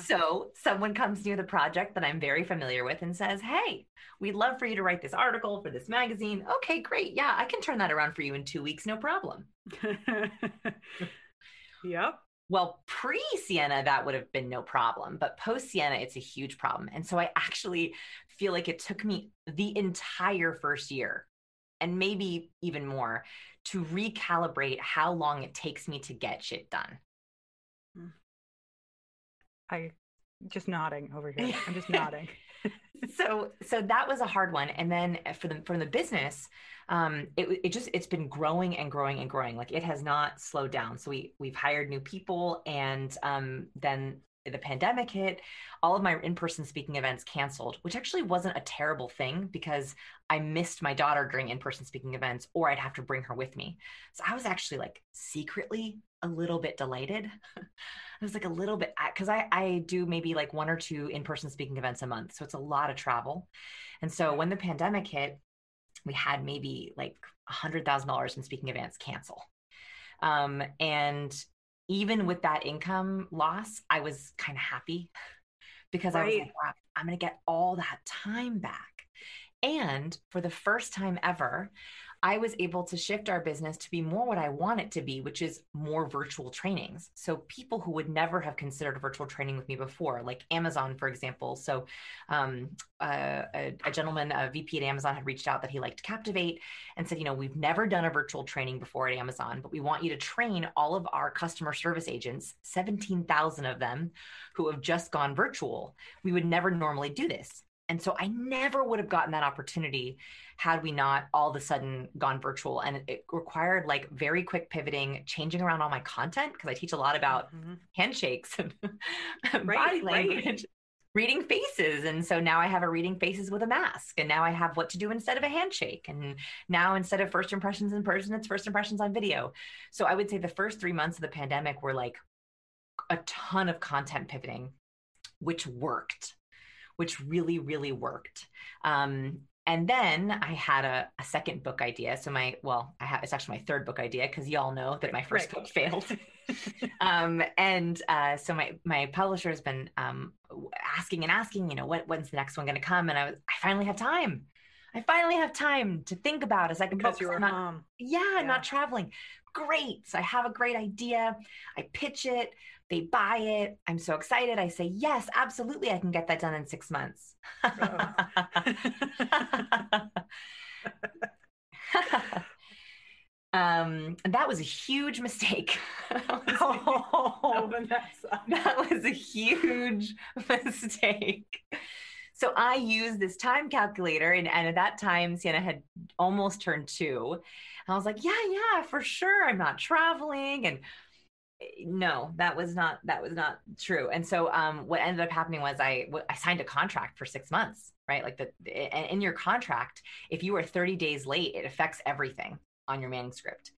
So someone comes near the project that I'm very familiar with and says, Hey, we'd love for you to write this article for this magazine. Okay, great. Yeah, I can turn that around for you in two weeks, no problem. yep. Well, pre Sienna, that would have been no problem, but post Sienna, it's a huge problem. And so I actually feel like it took me the entire first year and maybe even more to recalibrate how long it takes me to get shit done. I just nodding over here. I'm just nodding. so so that was a hard one and then for the for the business um it, it just it's been growing and growing and growing like it has not slowed down so we we've hired new people and um then the pandemic hit all of my in-person speaking events canceled which actually wasn't a terrible thing because i missed my daughter during in-person speaking events or i'd have to bring her with me so i was actually like secretly a little bit delighted. I was like a little bit because I I do maybe like one or two in person speaking events a month, so it's a lot of travel. And so when the pandemic hit, we had maybe like a hundred thousand dollars in speaking events cancel. Um, and even with that income loss, I was kind of happy because right. I was like, wow, I'm going to get all that time back. And for the first time ever, I was able to shift our business to be more what I want it to be, which is more virtual trainings. So people who would never have considered virtual training with me before, like Amazon, for example. So um, uh, a, a, gentleman, a VP at Amazon, had reached out that he liked Captivate and said, you know, we've never done a virtual training before at Amazon, but we want you to train all of our customer service agents, 17,000 of them who have just gone virtual. We would never normally do this. And so I never would have gotten that opportunity had we not all of a sudden gone virtual. And it required like very quick pivoting, changing around all my content because I teach a lot about mm-hmm. handshakes and right, body language. Right. reading faces. And so now I have a reading faces with a mask. And now I have what to do instead of a handshake. And now instead of first impressions in person, it's first impressions on video. So I would say the first three months of the pandemic were like a ton of content pivoting, which worked, which really, really worked. Um, and then I had a, a, second book idea. So my well, I have it's actually my third book idea because you all know that my first right. book failed. um, and uh, so my my publisher has been um, asking and asking, you know, what when's the next one going to come? And I was I finally have time. I finally have time to think about a second because book. you were not, home. Yeah, yeah, not traveling. Great. So I have a great idea. I pitch it. They buy it. I'm so excited. I say, yes, absolutely. I can get that done in six months. Oh. um, that was a huge mistake. that, was oh, Vanessa. that was a huge mistake. So I used this time calculator, and, and at that time, Sienna had almost turned two. And I was like, yeah, yeah, for sure. I'm not traveling. And no that was not that was not true and so um, what ended up happening was I I signed a contract for six months right like the and in your contract if you are 30 days late it affects everything on your manuscript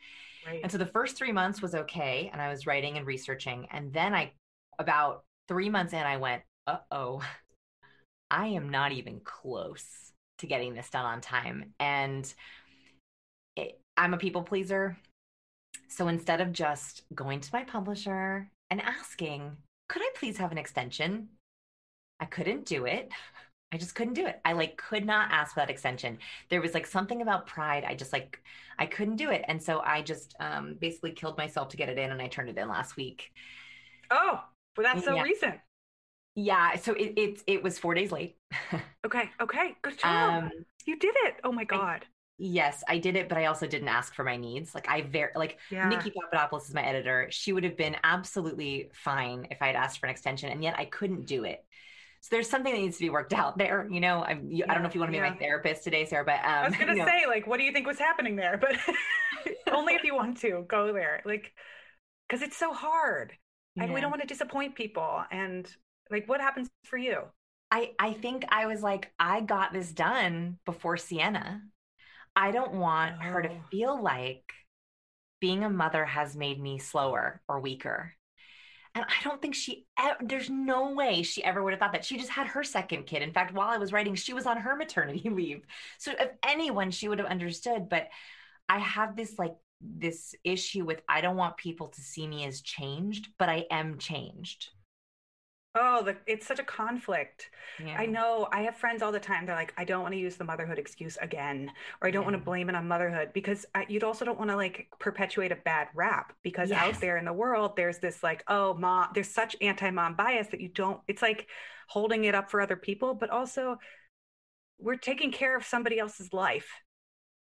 right. and so the first three months was okay and i was writing and researching and then i about three months in i went uh-oh i am not even close to getting this done on time and it, i'm a people pleaser so instead of just going to my publisher and asking, could I please have an extension? I couldn't do it. I just couldn't do it. I like could not ask for that extension. There was like something about pride. I just like I couldn't do it. And so I just um basically killed myself to get it in and I turned it in last week. Oh, well that's so yeah. recent. Yeah, so it it, it was 4 days late. okay, okay. Good job. Um, you did it. Oh my god. Yes, I did it, but I also didn't ask for my needs. Like I very like yeah. Niki Papadopoulos is my editor. She would have been absolutely fine if I had asked for an extension, and yet I couldn't do it. So there's something that needs to be worked out there. You know, I'm, you, yeah, I don't know if you want to be yeah. my therapist today, Sarah, but um, I was gonna say, know. like, what do you think was happening there? But only if you want to go there, like, because it's so hard, and we don't want to disappoint people. And like, what happens for you? I I think I was like, I got this done before Sienna I don't want oh. her to oh. feel like being a mother has made me slower or weaker. And I don't think she, there's no way she ever would have thought that. She just had her second kid. In fact, while I was writing, she was on her maternity leave. So if anyone, she would have understood. But I have this like, this issue with I don't want people to see me as changed, but I am changed. Oh, the, it's such a conflict. Yeah. I know I have friends all the time. They're like, I don't want to use the motherhood excuse again, or I don't yeah. want to blame it on motherhood because I, you'd also don't want to like perpetuate a bad rap because yes. out there in the world, there's this like, oh, mom, there's such anti mom bias that you don't, it's like holding it up for other people, but also we're taking care of somebody else's life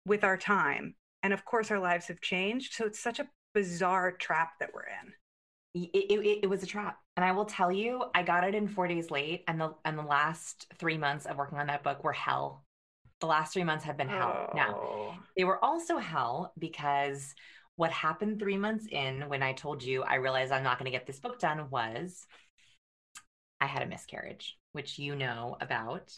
with our time. And of course, our lives have changed. So it's such a bizarre trap that we're in it, it, it, was a trap. And i will tell you i got it in four days late and the and the last three months of working on that book were hell. The last three months have been hell. Oh. now they were also hell because what happened three months in when i told you i realized i'm not going to get this book done was i had a miscarriage which you know about.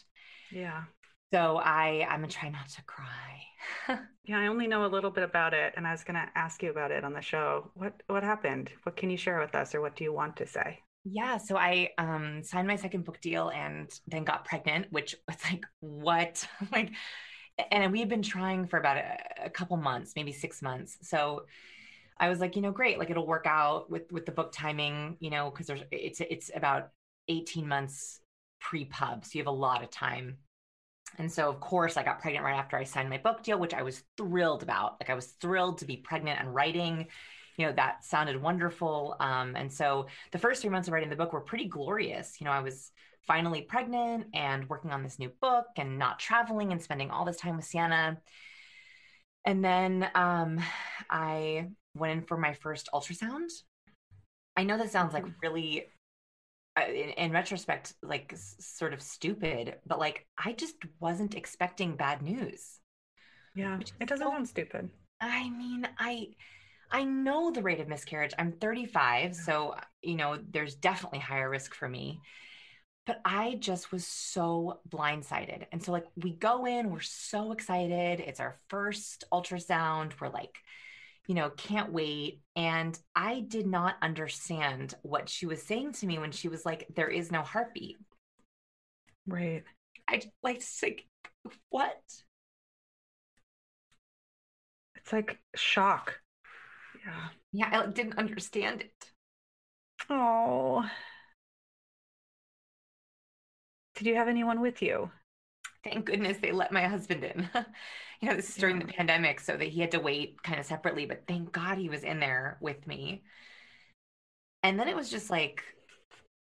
Yeah so I I'm gonna try not to cry. yeah, I only know a little bit about it, and I was gonna ask you about it on the show. What what happened? What can you share with us, or what do you want to say? Yeah, so I um, signed my second book deal and then got pregnant, which was like what like, and we had been trying for about a, a couple months, maybe six months. So I was like, you know, great, like it'll work out with with the book timing, you know, because there's it's it's about eighteen months pre pub, so you have a lot of time and so, of course, I got pregnant right after I signed my book deal, which I was thrilled about. Like, I was thrilled to be pregnant and writing. You know, that sounded wonderful. Um, and so, the first three months of writing the book were pretty glorious. You know, I was finally pregnant and working on this new book and not traveling and spending all this time with Sienna. And then um, I went in for my first ultrasound. I know that sounds like mm-hmm. really in, in, retrospect like sort of stupid but like i just wasn't expecting bad news yeah it doesn't so, sound stupid i mean i i know the rate of miscarriage i'm 35 so you know there's definitely higher risk for me but I just was so blindsided. And so, like, we go in, we're so excited. It's our first ultrasound. We're like, you know, can't wait. And I did not understand what she was saying to me when she was like, there is no heartbeat. Right. I like, like, what? It's like shock. Yeah. Yeah. I didn't understand it. Oh. Did you have anyone with you? Thank goodness they let my husband in. you know, this is during the pandemic, so that he had to wait kind of separately, but thank God he was in there with me. And then it was just like,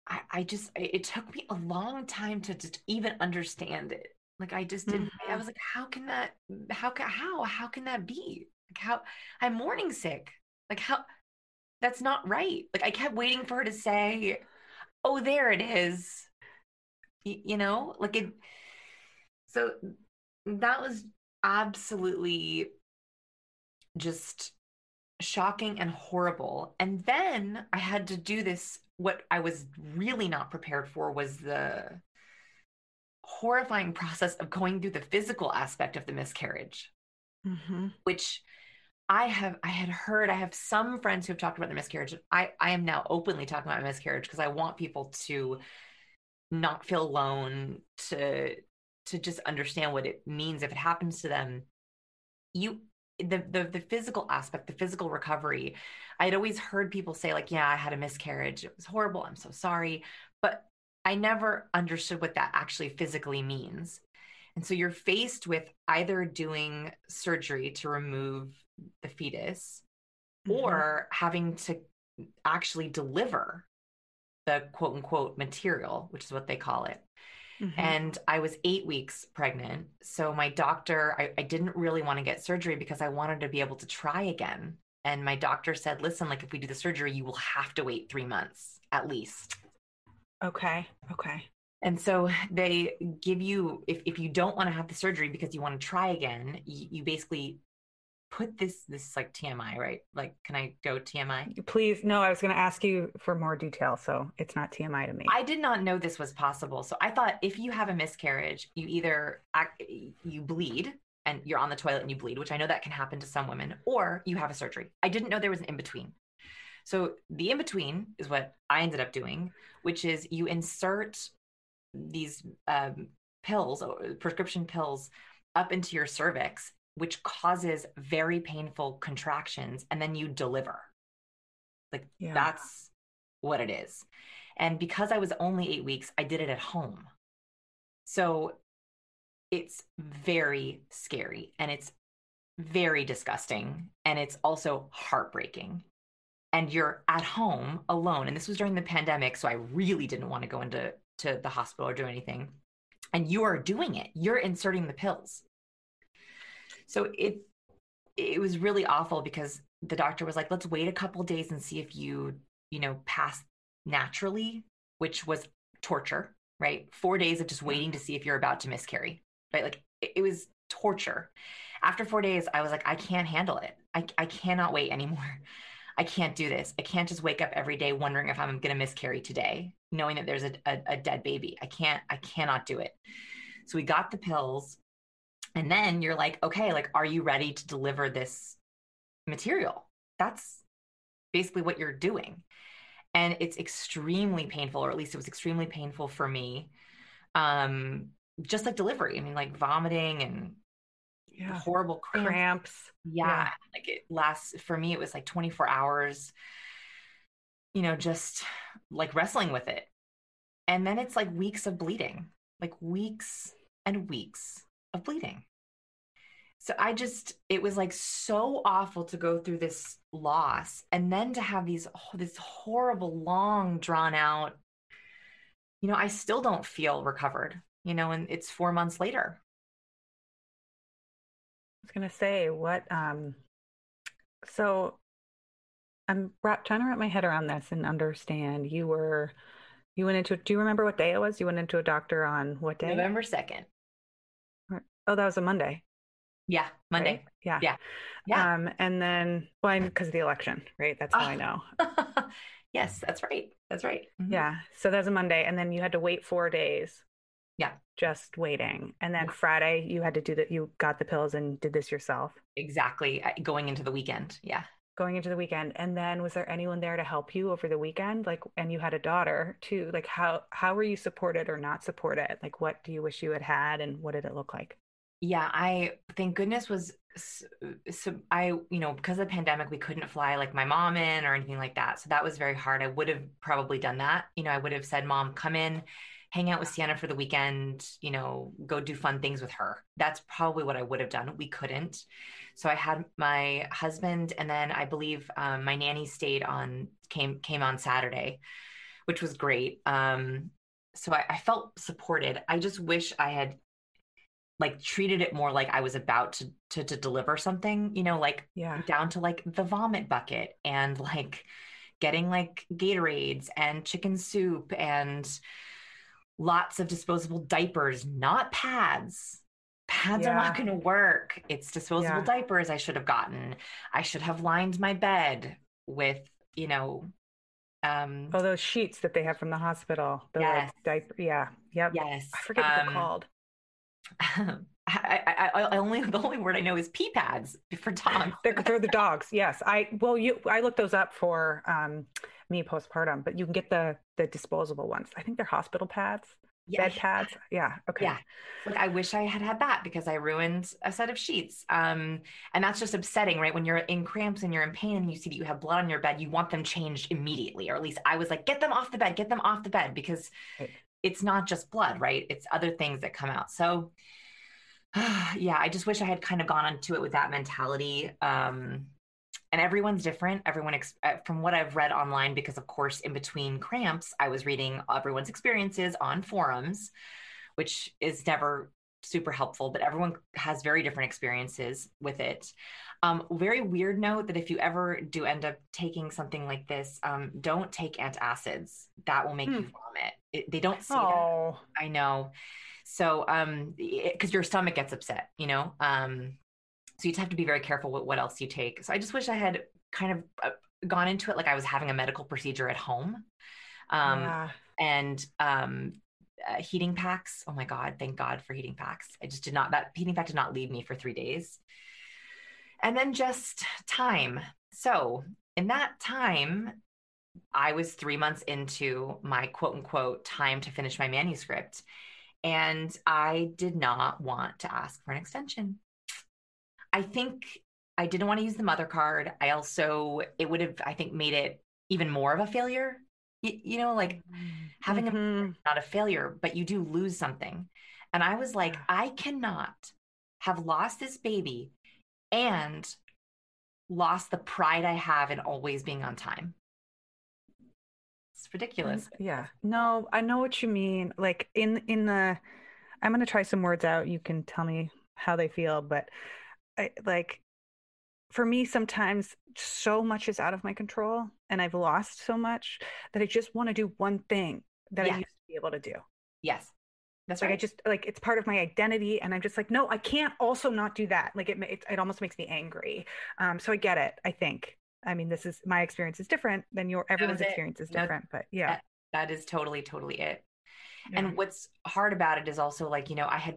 I, I just, it took me a long time to just even understand it. Like I just didn't. Mm-hmm. I was like, how can that? How can how how can that be? Like how I'm morning sick. Like how? That's not right. Like I kept waiting for her to say, "Oh, there it is." you know like it so that was absolutely just shocking and horrible and then i had to do this what i was really not prepared for was the horrifying process of going through the physical aspect of the miscarriage mm-hmm. which i have i had heard i have some friends who have talked about the miscarriage i i am now openly talking about my miscarriage because i want people to not feel alone to to just understand what it means if it happens to them you the, the the physical aspect the physical recovery i'd always heard people say like yeah i had a miscarriage it was horrible i'm so sorry but i never understood what that actually physically means and so you're faced with either doing surgery to remove the fetus mm-hmm. or having to actually deliver the quote unquote material, which is what they call it. Mm-hmm. And I was eight weeks pregnant. So my doctor, I, I didn't really want to get surgery because I wanted to be able to try again. And my doctor said, listen, like if we do the surgery, you will have to wait three months at least. Okay. Okay. And so they give you, if, if you don't want to have the surgery because you want to try again, you, you basically put this this like TMI, right? Like, can I go TMI? Please, no. I was going to ask you for more detail, so it's not TMI to me. I did not know this was possible. So I thought if you have a miscarriage, you either act, you bleed and you're on the toilet and you bleed, which I know that can happen to some women, or you have a surgery. I didn't know there was an in between. So the in between is what I ended up doing, which is you insert these um, pills, prescription pills, up into your cervix which causes very painful contractions and then you deliver. Like yeah. that's what it is. And because i was only 8 weeks i did it at home. So it's very scary and it's very disgusting and it's also heartbreaking. And you're at home alone and this was during the pandemic so i really didn't want to go into to the hospital or do anything. And you are doing it. You're inserting the pills so it it was really awful because the doctor was like, let's wait a couple days and see if you, you know, pass naturally, which was torture, right? Four days of just waiting to see if you're about to miscarry, right? Like it, it was torture. After four days, I was like, I can't handle it. I, I cannot wait anymore. I can't do this. I can't just wake up every day wondering if I'm going to miscarry today, knowing that there's a, a, a dead baby. I can't, I cannot do it. So we got the pills and then you're like, okay, like, are you ready to deliver this material? That's basically what you're doing. And it's extremely painful, or at least it was extremely painful for me. Um, just like delivery. I mean, like vomiting and yeah. horrible cramps. cramps. Yeah. yeah. Like it lasts for me, it was like 24 hours, you know, just like wrestling with it. And then it's like weeks of bleeding, like weeks and weeks of bleeding. So I just, it was like so awful to go through this loss and then to have these, oh, this horrible, long, drawn out, you know, I still don't feel recovered, you know, and it's four months later. I was going to say, what, um, so I'm wrap, trying to wrap my head around this and understand you were, you went into, do you remember what day it was? You went into a doctor on what day? November 2nd. Oh, that was a Monday. Yeah, Monday. Right? Yeah. Yeah. Yeah. Um, and then, well, because of the election, right? That's how I know. Yes, that's right. That's right. Mm-hmm. Yeah. So that was a Monday. And then you had to wait four days. Yeah. Just waiting. And then Friday, you had to do that. You got the pills and did this yourself. Exactly. Going into the weekend. Yeah. Going into the weekend. And then was there anyone there to help you over the weekend? Like, and you had a daughter too. Like, how, how were you supported or not supported? Like, what do you wish you had had and what did it look like? Yeah, I thank goodness was so I, you know, because of the pandemic, we couldn't fly like my mom in or anything like that. So that was very hard. I would have probably done that. You know, I would have said, Mom, come in, hang out with Sienna for the weekend, you know, go do fun things with her. That's probably what I would have done. We couldn't. So I had my husband and then I believe um, my nanny stayed on came came on Saturday, which was great. Um, so I, I felt supported. I just wish I had like treated it more like I was about to, to to, deliver something, you know, like yeah. down to like the vomit bucket and like getting like Gatorades and chicken soup and lots of disposable diapers, not pads. Pads yeah. are not going to work. It's disposable yeah. diapers I should have gotten. I should have lined my bed with, you know, um oh those sheets that they have from the hospital. The yes. like diaper yeah. Yep. Yes. I forget what um, they're called. I, I, I, only the only word I know is pee pads for dogs. they're, they're, the dogs. Yes, I well you I looked those up for um, me postpartum, but you can get the the disposable ones. I think they're hospital pads, yeah. bed pads. Yeah. Okay. Yeah. Like I wish I had had that because I ruined a set of sheets. Um, and that's just upsetting, right? When you're in cramps and you're in pain and you see that you have blood on your bed, you want them changed immediately, or at least I was like, get them off the bed, get them off the bed because it's not just blood, right? It's other things that come out. So, yeah, I just wish I had kind of gone into it with that mentality. Um, and everyone's different. Everyone, ex- uh, from what I've read online, because of course, in between cramps, I was reading everyone's experiences on forums, which is never super helpful, but everyone has very different experiences with it. Um, very weird note that if you ever do end up taking something like this, um, don't take antacids. That will make hmm. you vomit. It, they don't say oh. that. I know. So, um, because your stomach gets upset, you know. Um, so you just have to be very careful with what else you take. So I just wish I had kind of uh, gone into it like I was having a medical procedure at home. Um, yeah. and um, uh, heating packs. Oh my God, thank God for heating packs. I just did not, that heating pack did not leave me for three days. And then just time. So in that time, I was three months into my quote unquote time to finish my manuscript. And I did not want to ask for an extension. I think I didn't want to use the mother card. I also, it would have, I think, made it even more of a failure. You, you know, like having mm-hmm. a not a failure, but you do lose something. And I was like, I cannot have lost this baby and lost the pride I have in always being on time. It's ridiculous. Yeah. No, I know what you mean. Like in in the I'm going to try some words out. You can tell me how they feel, but I like for me sometimes so much is out of my control and I've lost so much that I just want to do one thing that yes. I used to be able to do. Yes. That's like right. I just like it's part of my identity, and I'm just like, no, I can't also not do that. Like it, it, it almost makes me angry. Um, so I get it. I think. I mean, this is my experience is different than your everyone's experience is different, no, but yeah, that, that is totally totally it. Yeah. And what's hard about it is also like you know I had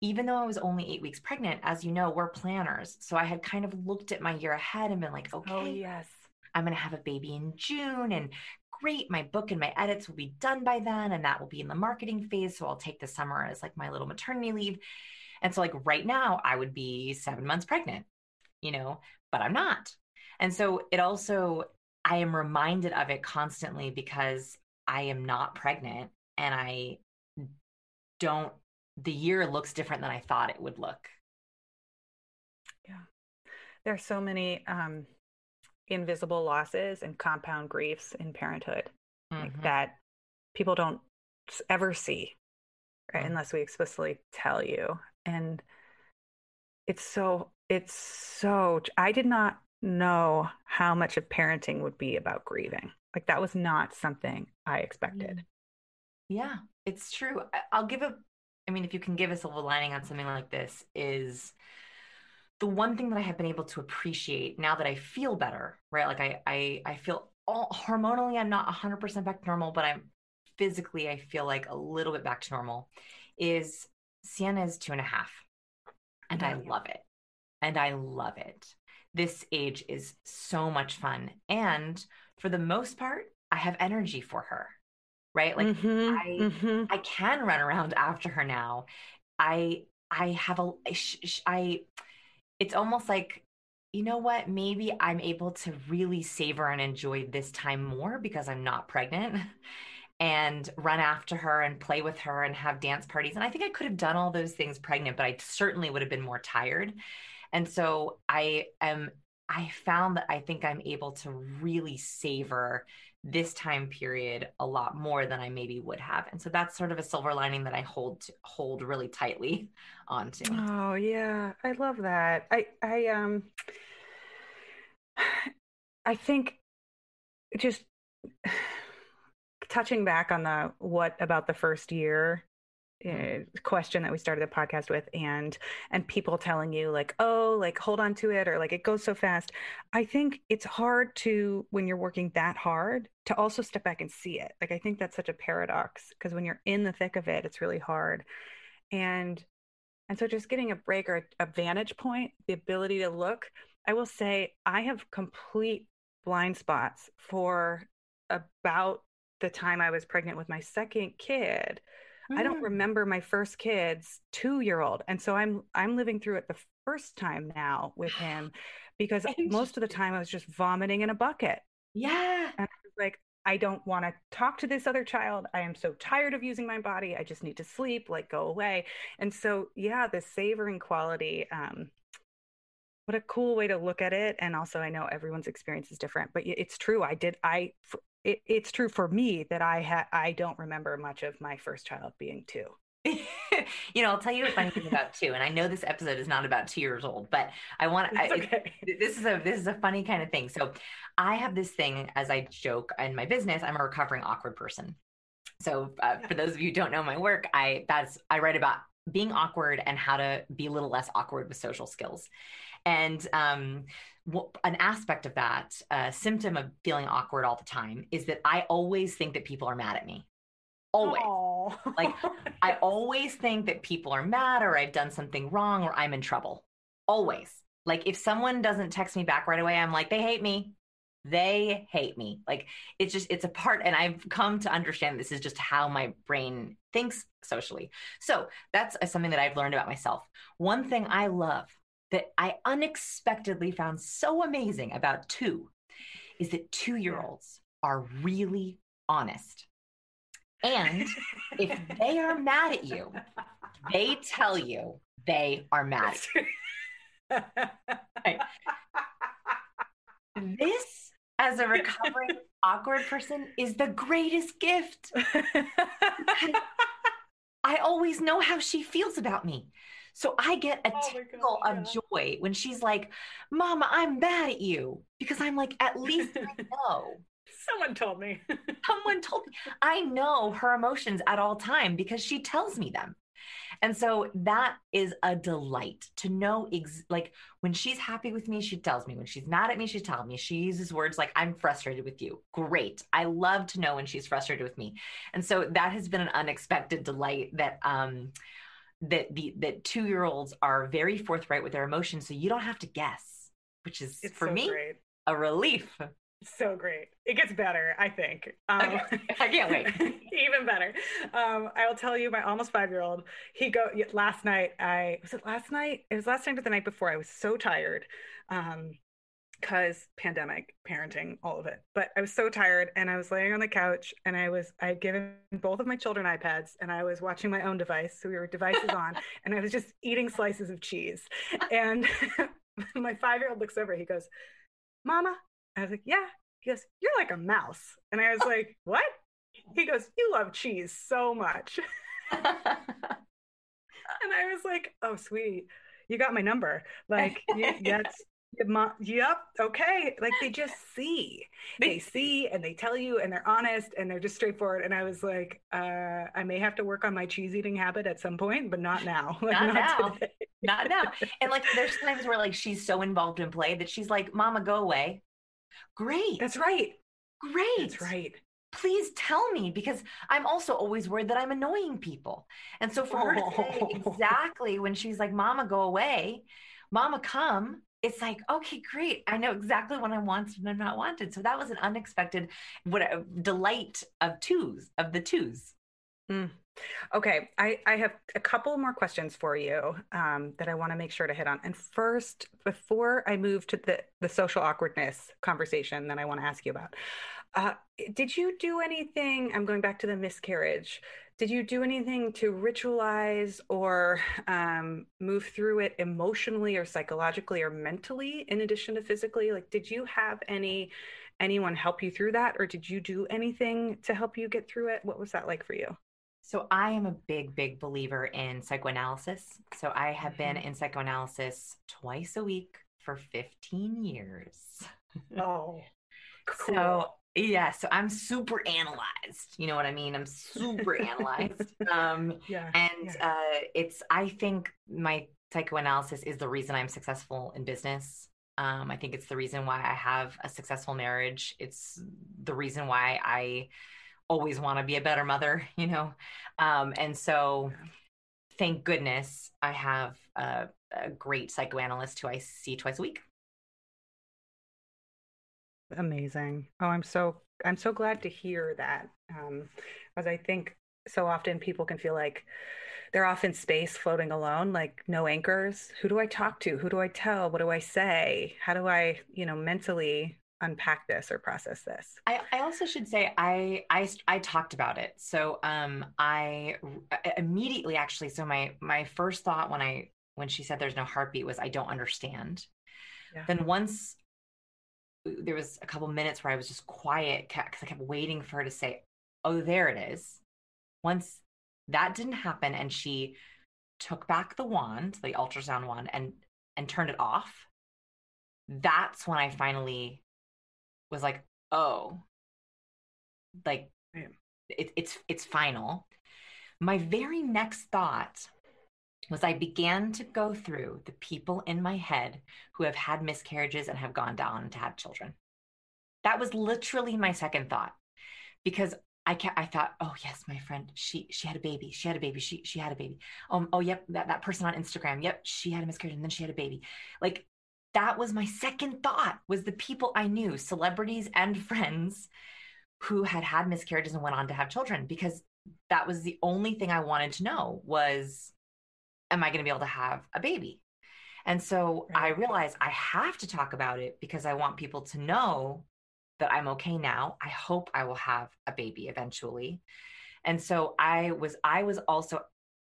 even though I was only eight weeks pregnant, as you know, we're planners. So I had kind of looked at my year ahead and been like, oh, okay, oh, yes, I'm going to have a baby in June. And great, my book and my edits will be done by then. And that will be in the marketing phase. So I'll take the summer as like my little maternity leave. And so, like, right now, I would be seven months pregnant, you know, but I'm not. And so it also, I am reminded of it constantly because I am not pregnant and I don't, the year looks different than I thought it would look. Yeah. There are so many um, invisible losses and compound griefs in parenthood mm-hmm. like that people don't ever see right mm-hmm. unless we explicitly tell you and it's so it's so i did not know how much of parenting would be about grieving like that was not something i expected mm. yeah it's true i'll give a i mean if you can give us a silver lining on something like this is the one thing that I have been able to appreciate now that I feel better, right? Like I I I feel all, hormonally, I'm not 100% back to normal, but I'm physically, I feel like a little bit back to normal. Is Sienna is two and a half, and I oh, love it. And I love it. This age is so much fun. And for the most part, I have energy for her, right? Like Mhm, I, mhm. I can run around after her now. I, I have a, I, it's almost like, you know what? Maybe I'm able to really savor and enjoy this time more because I'm not pregnant and run after her and play with her and have dance parties. And I think I could have done all those things pregnant, but I certainly would have been more tired. And so I am, I found that I think I'm able to really savor this time period a lot more than I maybe would have. And so that's sort of a silver lining that I hold hold really tightly onto. Oh yeah, I love that. I I um I think just touching back on the what about the first year uh, question that we started the podcast with and and people telling you like oh like hold on to it or like it goes so fast. I think it's hard to when you're working that hard to also step back and see it. Like i think that's such a paradox because when you're in the thick of it it's really hard. And and so just getting a break or a vantage point the ability to look i will say i have complete blind spots for about the time i was pregnant with my second kid I don't Mm. remember my first kid's two-year-old. And so I'm I'm living through it the first time now with him because most of the time I was just vomiting in a bucket. Yeah. And I was like, I don't want to talk to this other child. I am so tired of using my body. I just need to sleep, like go away. And so yeah, the savoring quality, um, what a cool way to look at it. And also I know everyone's experience is different, but it's true. I did I it, it's true for me that I had I don't remember much of my first child being two. you know, I'll tell you a funny thing about two, and I know this episode is not about two years old, but I want I, okay. it- this is a this is a funny kind of thing. So, I have this thing as I joke in my business. I'm a recovering awkward person. So, uh, for those of you who don't know my work, I that's I write about being awkward and how to be a little less awkward with social skills. And um, an aspect of that, a symptom of feeling awkward all the time, is that I always think that people are mad at me. Always. Aw. Like, I always think that people are mad or I've done something wrong or I'm in trouble. Always. Like if someone doesn't text me back right away, I'm like, they hate me. They hate me. Like it's just, it's a part. And I've come to understand this is just how my brain thinks socially. So that's uh, something that I've learned about myself. One thing I love that I unexpectedly found so amazing about two is that two year olds are really honest. And if they are mad at you, they tell you they are mad. This, as a recovering awkward person, is the greatest gift. I always know how she feels about me. So I get a Oh my tingle gosh, of yeah. joy when she's like, Mama, I'm mad at you. Because I'm like, at least I know. Someone told me. Someone told me. I know her emotions at all time because she tells me them. And so that is a delight to know ex- like when she's happy with me she tells me when she's mad at me she tells me she uses words like I'm frustrated with you. Great. I love to know when she's frustrated with me. And so that has been an unexpected delight that um that the that 2-year-olds are very forthright with their emotions so you don't have to guess, which is It's for so me great. a relief. So great. It gets better, I think. Um, Okay. I can't wait. even better. Um, I will tell you, my almost five year old, he go last night. I was it last night? It was last night or the night before. I was so tired. Um, because pandemic, parenting, all of it. But I was so tired and I was laying on the couch and I was, I had given both of my children iPads and I was watching my own device. So we were devices on and I was just eating slices of cheese. And my five year old looks over, he goes, Mama. I was like, Yeah. He goes, You're like a mouse. And I was like, What? He goes, You love cheese so much. And I was like, Oh, sweet. You got my number. Like, y- that's, Yep, okay. Like they just see, they see, and they tell you, and they're honest, and they're just straightforward. And I was like, uh, I may have to work on my cheese eating habit at some point, but not now. Like, Not now. today. Not now. And like there's times where like she's so involved in play that she's like, Mama, go away. Great. That's right. Great. That's right. Please tell me because I'm also always worried that I'm annoying people. And so for her to say Oh. exactly when she's like, Mama, go away, Mama, come, it's like, okay, great. I know exactly what I want when I'm not wanted. So that was an unexpected what a delight of twos, of the twos. Okay, I, I have a couple more questions for you um, that I want to make sure to hit on. And first, before I move to the, the social awkwardness conversation that I want to ask you about, uh, did you do anything? I'm going back to the miscarriage. Did you do anything to ritualize or um, move through it emotionally or psychologically or mentally in addition to physically? Like, did you have any anyone help you through that, or did you do anything to help you get through it? What was that like for you? So I am a big, big believer in psychoanalysis. So I have been in psychoanalysis twice a week for 15 years. Oh, So yeah, so I'm super analyzed. You know what I mean? I'm super analyzed. Um, yeah. and yeah. uh, it's I think my psychoanalysis is the reason I'm successful in business. Um, I think it's the reason why I have a successful marriage. It's the reason why I always want to be a better mother, you know. Um, and so, thank goodness I have a, a great psychoanalyst who I see twice a week. Amazing. Oh, I'm so I'm so glad to hear that. Um, as I think so often people can feel like they're off in space floating alone, like no anchors. Who do I talk to? Who do I tell? What do I say? How do I, you know, mentally unpack this or process this? I, I also should say I, I I talked about it. So um I immediately actually so my my first thought when I when she said there's no heartbeat was I don't understand. Yeah. Then once there was a couple minutes where I was just quiet because I kept waiting for her to say, "Oh, there it is." Once that didn't happen and she took back the wand, the ultrasound wand and and turned it off, that's when I finally was like, "Oh, like it, it's it's final." My very next thought was I began to go through the people in my head who have had miscarriages and have gone down to have children. That was literally my second thought because I kept, I thought, oh yes, my friend, she she had a baby, she had a baby, she she had a baby. Um, oh yep, that, that person on Instagram, yep, she had a miscarriage and then she had a baby. Like that was my second thought was the people I knew, celebrities and friends who had had miscarriages and went on to have children because that was the only thing I wanted to know was am I going to be able to have a baby? And so Right. I realized I have to talk about it because I want people to know that I'm okay now. I hope I will have a baby eventually. And so I was I was also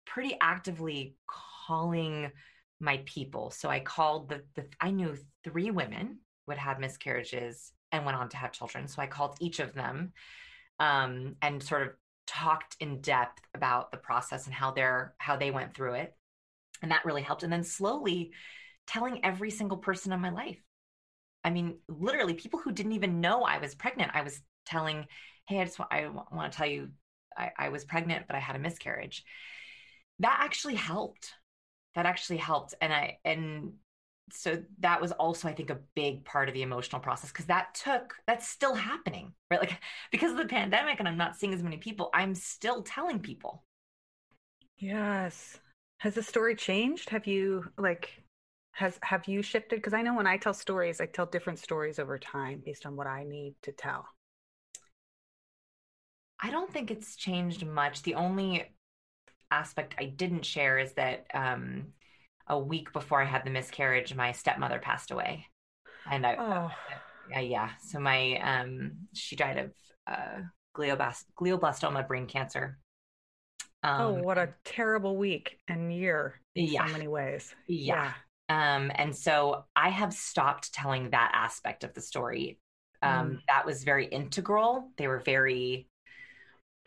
pretty actively calling my people. So I called the, the I knew three women would had had miscarriages and went on to have children. So I called each of them um, and sort of talked in depth about the process and how they're how they went through it and that really helped. And then slowly telling every single person in my life. I mean literally people who didn't even know i was pregnant i was telling hey i just want, I want to tell you I, I was pregnant but i had a miscarriage. That actually helped. That actually helped. And i and so that was also i think a big part of the emotional process because that took that's still happening right? Like because of the pandemic and i'm not seeing as many people i'm still telling people. Yes. Has the story changed? Have you like has have you shifted? Because I know when I tell stories, I tell different stories over time based on what I need to tell. I don't think it's changed much. The only aspect I didn't share is that um, a week before I had the miscarriage, my stepmother passed away, and I, Oh, yeah, yeah. So my um, she died of uh, glioblast- glioblastoma brain cancer. Um, oh, what a terrible week and year in Yeah. so many ways. Yeah. Um, and so I have stopped telling that aspect of the story. Um, Mm. That was very integral. They were very.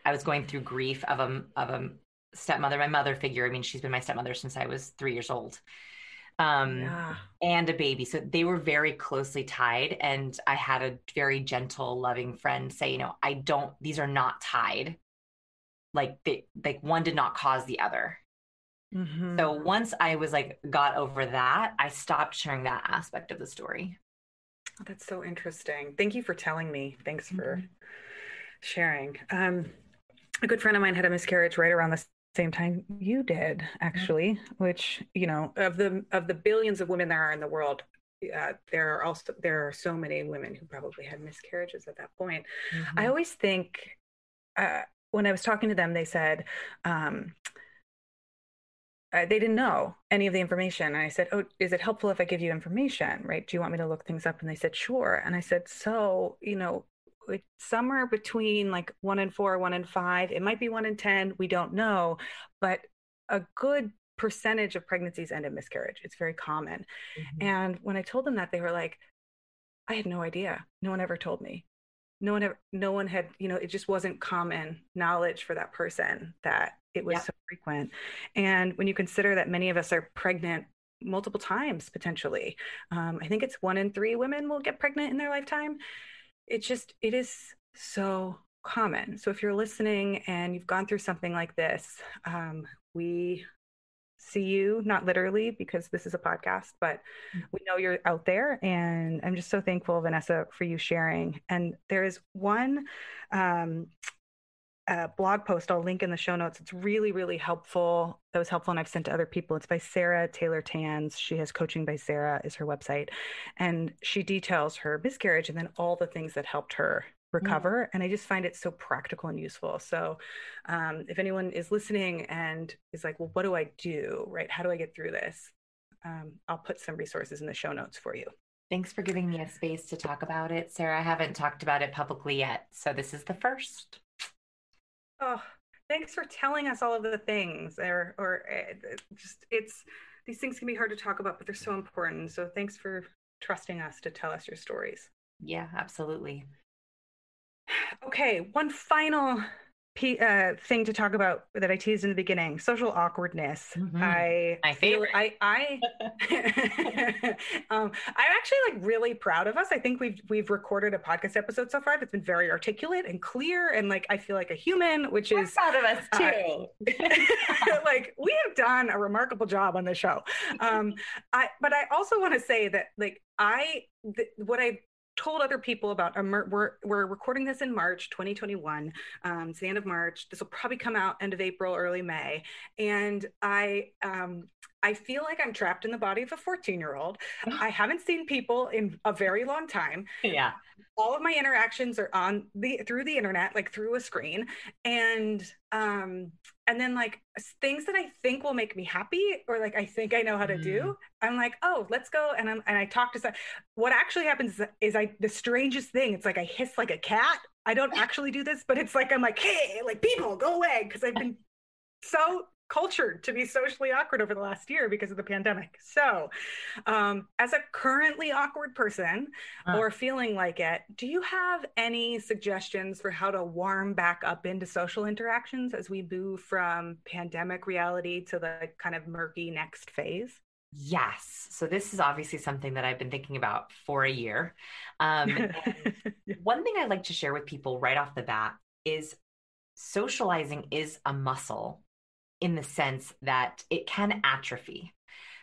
I was going through grief of a of a stepmother, my mother figure. I mean, she's been my stepmother since I was three years old, um, Yeah. and a baby. So they were very closely tied. And I had a very gentle, loving friend say, you know, I don't. These are not tied. Like they like one did not cause the other. Mhm. So once I was like got over that, I stopped sharing that aspect of the story. That's so interesting. Thank you for telling me. Thanks for mm-hmm. sharing. Um, a good friend of mine had a miscarriage right around the same time you did, actually. Which you know, of the of the billions of women there are in the world, uh, there are also there are so many women who probably had miscarriages at that point. Mm-hmm. I always think uh, when I was talking to them, they said. Um, uh, they didn't know any of the information. And I said, Oh, is it helpful if I give you information? Right? Do you want me to look things up? And they said, Sure. And I said, So, you know, somewhere between like one in four, one in five, it might be one in 10, we don't know, but a good percentage of pregnancies end in miscarriage. It's very common. Mm-hmm. And when I told them that, they were like, I had no idea. No one ever told me. No one ever, no one had, you know, it just wasn't common knowledge for that person that it was yeah. so frequent. And when you consider that many of us are pregnant multiple times potentially, um, I think it's one in three women will get pregnant in their lifetime. It just, it is so common. So if you're listening and you've gone through something like this, um, we see you, not literally because this is a podcast, but mm. we know you're out there. And I'm just so thankful, Vanessa, for you sharing. And there is one um, uh, blog post I'll link in the show notes. It's really, really helpful. That was helpful, and I've sent to other people. It's by Sarah Taylor Tans. She has Coaching by Sarah, is her website. And she details her miscarriage and then all the things that helped her recover. And I just find it so practical and useful. So um, if anyone is listening and is like, well, what do I do? Right? How do I get through this? Um, I'll put some resources in the show notes for you. Thanks for giving me a space to talk about it, Sarah. I haven't talked about it publicly yet. So this is the first. Oh, thanks for telling us all of the things or or uh, just it's these things can be hard to talk about but they're so important so thanks for trusting us to tell us your stories yeah absolutely Okay, one final p- uh, thing to talk about that I teased in the beginning: social awkwardness. Mm-hmm. I my favorite. I I um, I'm actually like really proud of us. I think we've we've recorded a podcast episode so far that's been very articulate and clear, and like I feel like a human, which We're is proud of us uh, too. Uh, like we have done a remarkable job on the show. Um, I but I also want to say that like I th- what I told other people about we're, we're recording this in march 2021 um, it's the end of march. This will probably come out end of april early may. And i um, I feel like I'm trapped in the body of a 14 year old. I haven't seen people in a very long time. Yeah. All of my interactions are on the through the internet, like through a screen. And um and then like things that I think will make me happy or like I think I know how to mm. do, I'm like, oh, let's go. And I'm and I talk to some what actually happens is I the strangest thing, it's like I hiss like a cat. I don't actually do this, but it's like I'm like, hey, like people, go away. Cause I've been so cultured to be socially awkward over the last year because of the pandemic. So, um, as a currently awkward person uh. or feeling like it, do you have any suggestions for how to warm back up into social interactions as we move from pandemic reality to the kind of murky next phase? Yes. So this is obviously something that I've been thinking about for a year. Um, one thing I'd like to share with people right off the bat is socializing is a muscle in the sense that it can atrophy.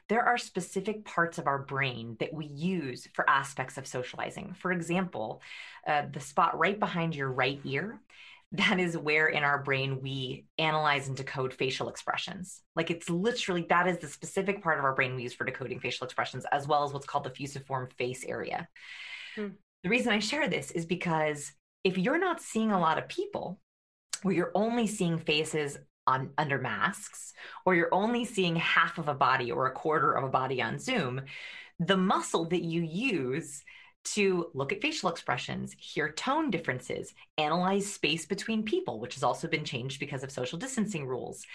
There are specific parts of our brain that we use for aspects of socializing. For example, uh, the spot right behind your right ear, that is where in our brain we analyze and decode facial expressions. Like it's literally that is the specific part of our brain we use for decoding facial expressions, as well as what's called the fusiform face area. Hmm. The reason I share this is because if you're not seeing a lot of people, where you're only seeing faces on under masks or you're only seeing half of a body or a quarter of a body on Zoom, the muscle that you use to look at facial expressions, hear tone differences, analyze space between people, which has also been changed because of social distancing rules.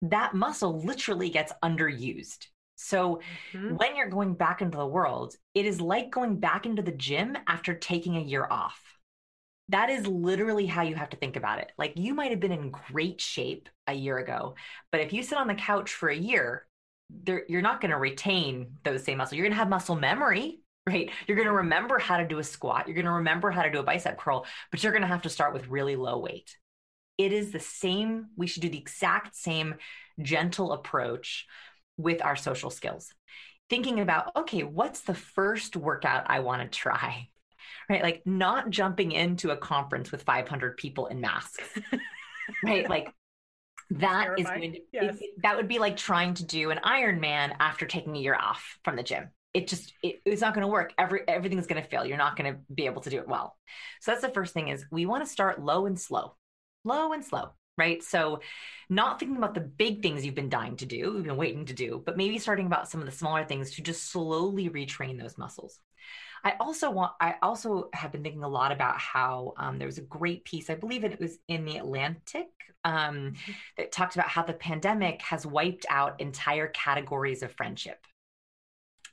That muscle literally gets underused. So mm-hmm. when you're going back into the world, it is like going back into the gym after taking a year off. That is literally how you have to think about it. Like you might have been in great shape a year ago, but if you sit on the couch for a year, you're not going to retain those same muscles. You're going to have muscle memory, right? You're going to remember how to do a squat. You're going to remember how to do a bicep curl, but you're going to have to start with really low weight. It is the same. We should do the exact same gentle approach with our social skills. thinking about, okay, what's the first workout I want to try? Right? Like not jumping into a conference with 500 people in masks. right? Like that is going to, yes. it, that would be like trying to do an Ironman after taking a year off from the gym. It just it, it's not going to work. Every everything's going to fail. You're not going to be able to do it well. So that's the first thing is we want to start low and slow, low and slow right? So, not thinking about the big things you've been dying to do, you've been waiting to do, but maybe starting about some of the smaller things to just slowly retrain those muscles. I also want, I also have been thinking a lot about how um, there was a great piece, I believe it was in the Atlantic, um, mm-hmm. that talked about how the pandemic has wiped out entire categories of friendship.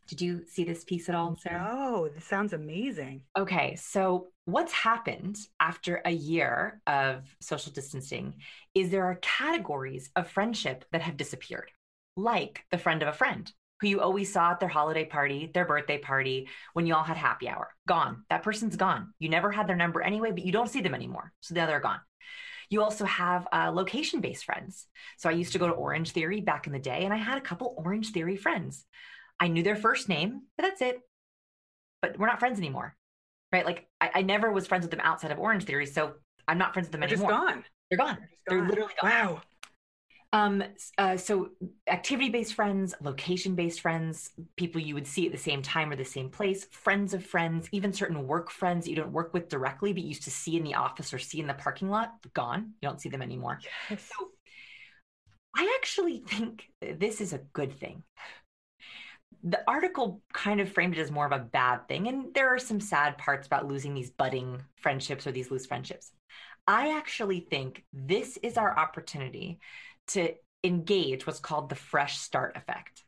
Did you see this piece at all, Sarah? No, this sounds amazing. Okay, so what's happened after a year of social distancing is there are categories of friendship that have disappeared, like the friend of a friend who you always saw at their holiday party, their birthday party, when you all had happy hour. Gone. That person's gone. You never had their number anyway, but you don't see them anymore. So now they're gone. You also have uh, location based friends. So I used to go to Orangetheory back in the day, and I had a couple Orangetheory friends. I knew their first name, but that's it. But we're not friends anymore, right? Like I, I never was friends with them outside of Orangetheory, so I'm not friends with them They're anymore. Just gone. They're gone. They're, gone. They're literally gone. Wow. Um, uh, so activity based friends, location based friends, people you would see at the same time or the same place, friends of friends, even certain work friends you don't work with directly, but used to see in the office or see in the parking lot, gone. You don't see them anymore. Yes. So I actually think this is a good thing the article kind of framed it as more of a bad thing. And there are some sad parts about losing these budding friendships or these loose friendships. I actually think this is our opportunity to engage what's called the fresh start effect.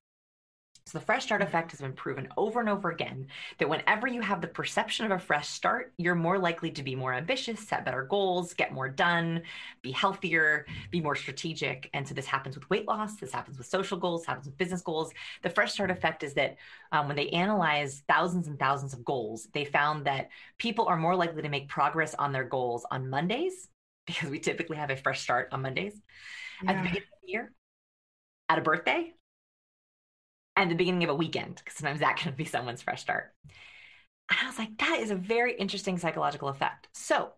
So the fresh start effect has been proven over and over again that whenever you have the perception of a fresh start, you're more likely to be more ambitious, set better goals, get more done, be healthier, be more strategic. And so this happens with weight loss, this happens with social goals, happens with business goals. The fresh start effect is that um, when they analyze thousands and thousands of goals, they found that people are more likely to make progress on their goals on Mondays because we typically have a fresh start on Mondays yeah. at the beginning of the year, at a birthday, and the beginning of a weekend, because sometimes that can be someone's fresh start. And I was like, that is a very interesting psychological effect. So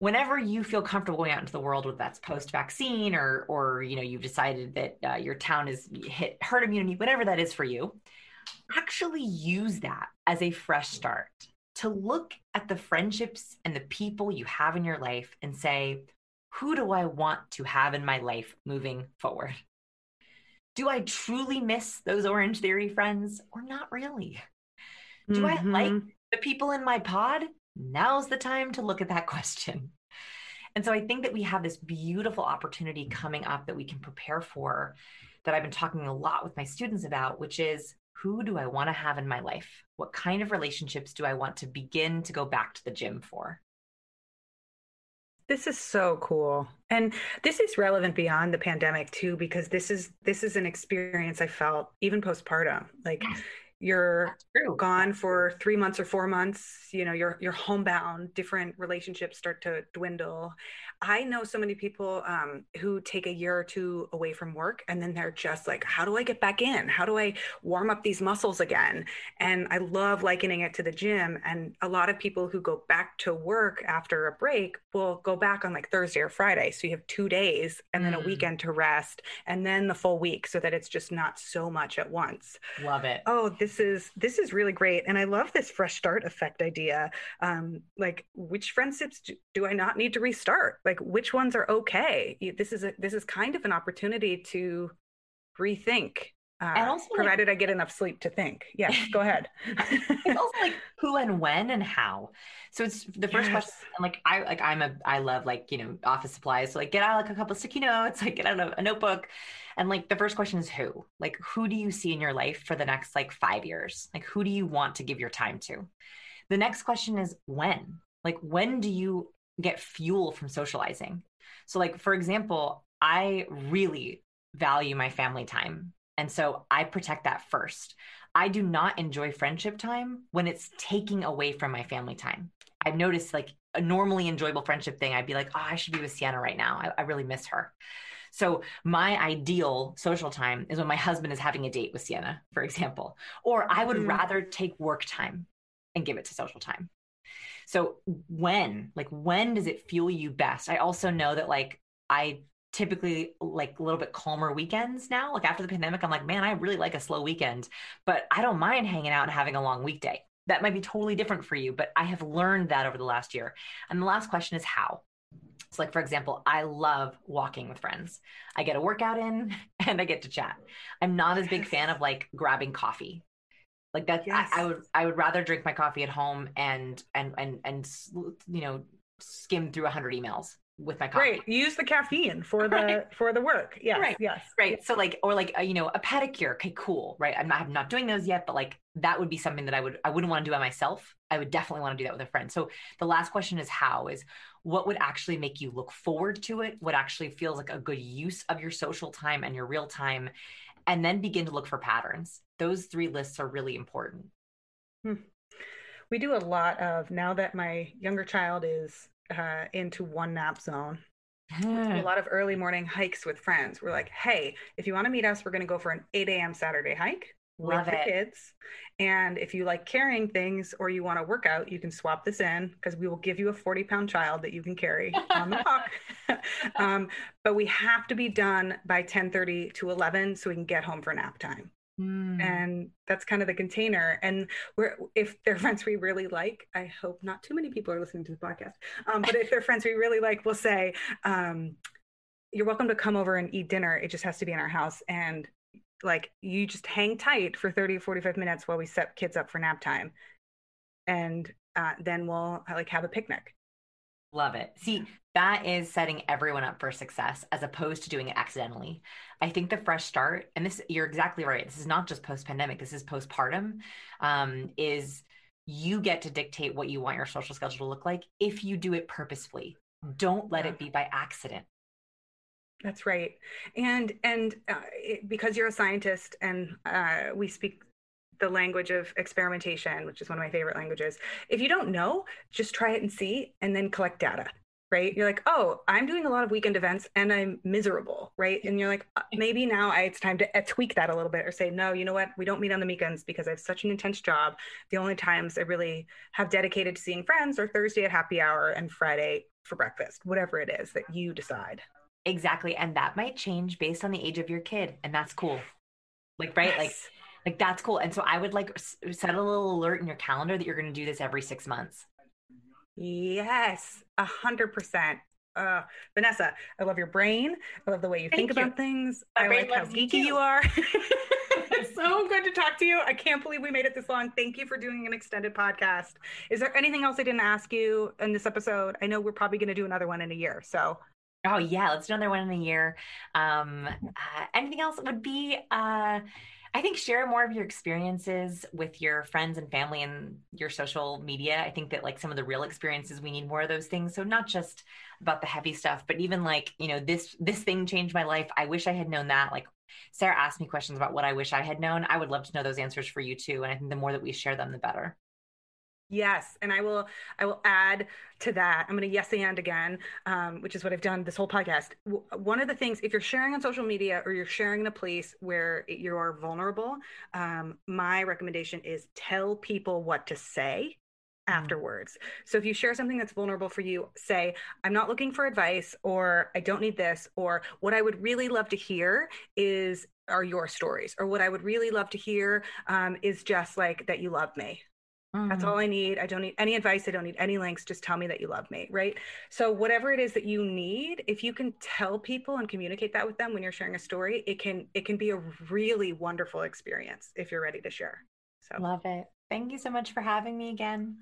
whenever you feel comfortable going out into the world, whether that's post-vaccine or or you know you've decided that uh, your town is hit herd immunity, whatever that is for you, actually use that as a fresh start to look at the friendships and the people you have in your life and say, who do I want to have in my life moving forward? do I truly miss those Orangetheory friends or not really? Do mm-hmm. I like the people in my pod? Now's the time to look at that question. And so I think that we have this beautiful opportunity coming up that we can prepare for that I've been talking a lot with my students about, which is who do I want to have in my life? What kind of relationships do I want to begin to go back to the gym for? This is so cool. And this is relevant beyond the pandemic too because this is this is an experience I felt even postpartum. Like you're gone for three months or four months you know you're you're homebound different relationships start to dwindle. I know so many people um, who take a year or two away from work and then they're just like how do i get back in? How do i warm up these muscles again? And i love likening it to the gym and a lot of people who go back to work after a break will go back on like thursday or friday. So you have two days and then mm. a weekend to rest and then the full week so that it's just not so much at once. Love it. Oh this this is this is really great. And i love this fresh start effect idea. Um like which friendships do, do i not need to restart? Like which ones are okay? This is a this is kind of an opportunity to rethink uh, and also provided like, I get enough sleep to think. Yeah, go ahead. it's also like who and when and how. So it's the first yes. question. And like I like I'm a I love like you know office supplies. So like get out like a couple sticky notes, like get out a, a notebook, and like the first question is who? Like who do you see in your life for the next like five years? Like who do you want to give your time to? The next question is when? Like when do you get fuel from socializing? So like for example, I really value my family time and so I protect that first. I do not enjoy friendship time when it's taking away from my family time. I've noticed like a normally enjoyable friendship thing, I'd be like, oh, I should be with Sienna right now. I, I really miss her. So my ideal social time is when my husband is having a date with Sienna, for example, or I would mm. rather take work time and give it to social time. So when, like, when does it fuel you best? I also know that, like, I typically like a little bit calmer weekends now. Like after the pandemic, I'm like, man, I really like a slow weekend, but I don't mind hanging out and having a long weekday. That might be totally different for you, but I have learned that over the last year. And the last question is how? So, like, for example, I love walking with friends. I get a workout in and I get to chat. I'm not as big fan of like grabbing coffee. Like that, yes. I, I would I would rather drink my coffee at home and and and and you know skim through 100 emails with my coffee. Right. Use the caffeine for the right. for the work. Yes. Right. Yes. Right. So like or like a, you know a pedicure. Okay, cool. Right. I'm not I'm not doing those yet, but like that would be something that I would I wouldn't want to do by myself. I would definitely want to do that with a friend. So the last question is how is what would actually make you look forward to it? What actually feels like a good use of your social time and your real time, and then begin to look for patterns. Those three lists are really important. Hmm. We do a lot of now that my younger child is uh, into one nap zone. a lot of early morning hikes with friends. We're like, hey, if you want to meet us, we're going to go for an 8 a.m. Saturday hike Love with it. the kids. And if you like carrying things or you want to work out, you can swap this in because we will give you a 40 pound child that you can carry on the walk. um, but we have to be done by 10 30 to 11 so we can get home for nap time. Mm. And that's kind of the container. And we're if they're friends we really like, I hope not too many people are listening to the podcast. Um, but if they're friends we really like, we'll say, um, you're welcome to come over and eat dinner. It just has to be in our house. And like you just hang tight for 30 or 45 minutes while we set kids up for nap time. And uh, then we'll like have a picnic. Love it. See, that is setting everyone up for success as opposed to doing it accidentally. I think the fresh start, and this you're exactly right. This is not just post pandemic. This is postpartum. Um, is you get to dictate what you want your social schedule to look like if you do it purposefully. Don't let it be by accident. That's right, and and uh, because you're a scientist and uh, we speak the language of experimentation, which is one of my favorite languages. If you don't know, just try it and see, and then collect data right? You're like, oh, I'm doing a lot of weekend events and I'm miserable, right? And you're like, uh, maybe now I, it's time to uh, tweak that a little bit or say, no, you know what? We don't meet on the weekends because I have such an intense job. The only times I really have dedicated to seeing friends are Thursday at happy hour and Friday for breakfast, whatever it is that you decide. Exactly. And that might change based on the age of your kid. And that's cool. Like, right? Yes. Like, like that's cool. And so I would like set a little alert in your calendar that you're going to do this every six months. Yes, a hundred percent. Uh, Vanessa, I love your brain. I love the way you Thank think you. about things. My I like how geeky you, you are. it's so good to talk to you. I can't believe we made it this long. Thank you for doing an extended podcast. Is there anything else I didn't ask you in this episode? I know we're probably going to do another one in a year. So Oh yeah, let's do another one in a year. Um, uh, anything else would be uh, I think share more of your experiences with your friends and family and your social media. I think that like some of the real experiences we need more of those things. So not just about the heavy stuff, but even like, you know, this this thing changed my life. I wish I had known that. Like Sarah asked me questions about what I wish I had known. I would love to know those answers for you too. And I think the more that we share them, the better. Yes, and I will. I will add to that. I'm going to yes and again, um, which is what I've done this whole podcast. W- one of the things, if you're sharing on social media or you're sharing in a place where you're vulnerable, um, my recommendation is tell people what to say mm. afterwards. So if you share something that's vulnerable for you, say, I'm not looking for advice, or I don't need this, or what I would really love to hear is are your stories, or what I would really love to hear um, is just like that you love me Mm-hmm. That's all I need. I don't need any advice. I don't need any links. Just tell me that you love me. Right. So, whatever it is that you need, if you can tell people and communicate that with them when you're sharing a story, it can it can be a really wonderful experience if you're ready to share. So, love it. Thank you so much for having me again.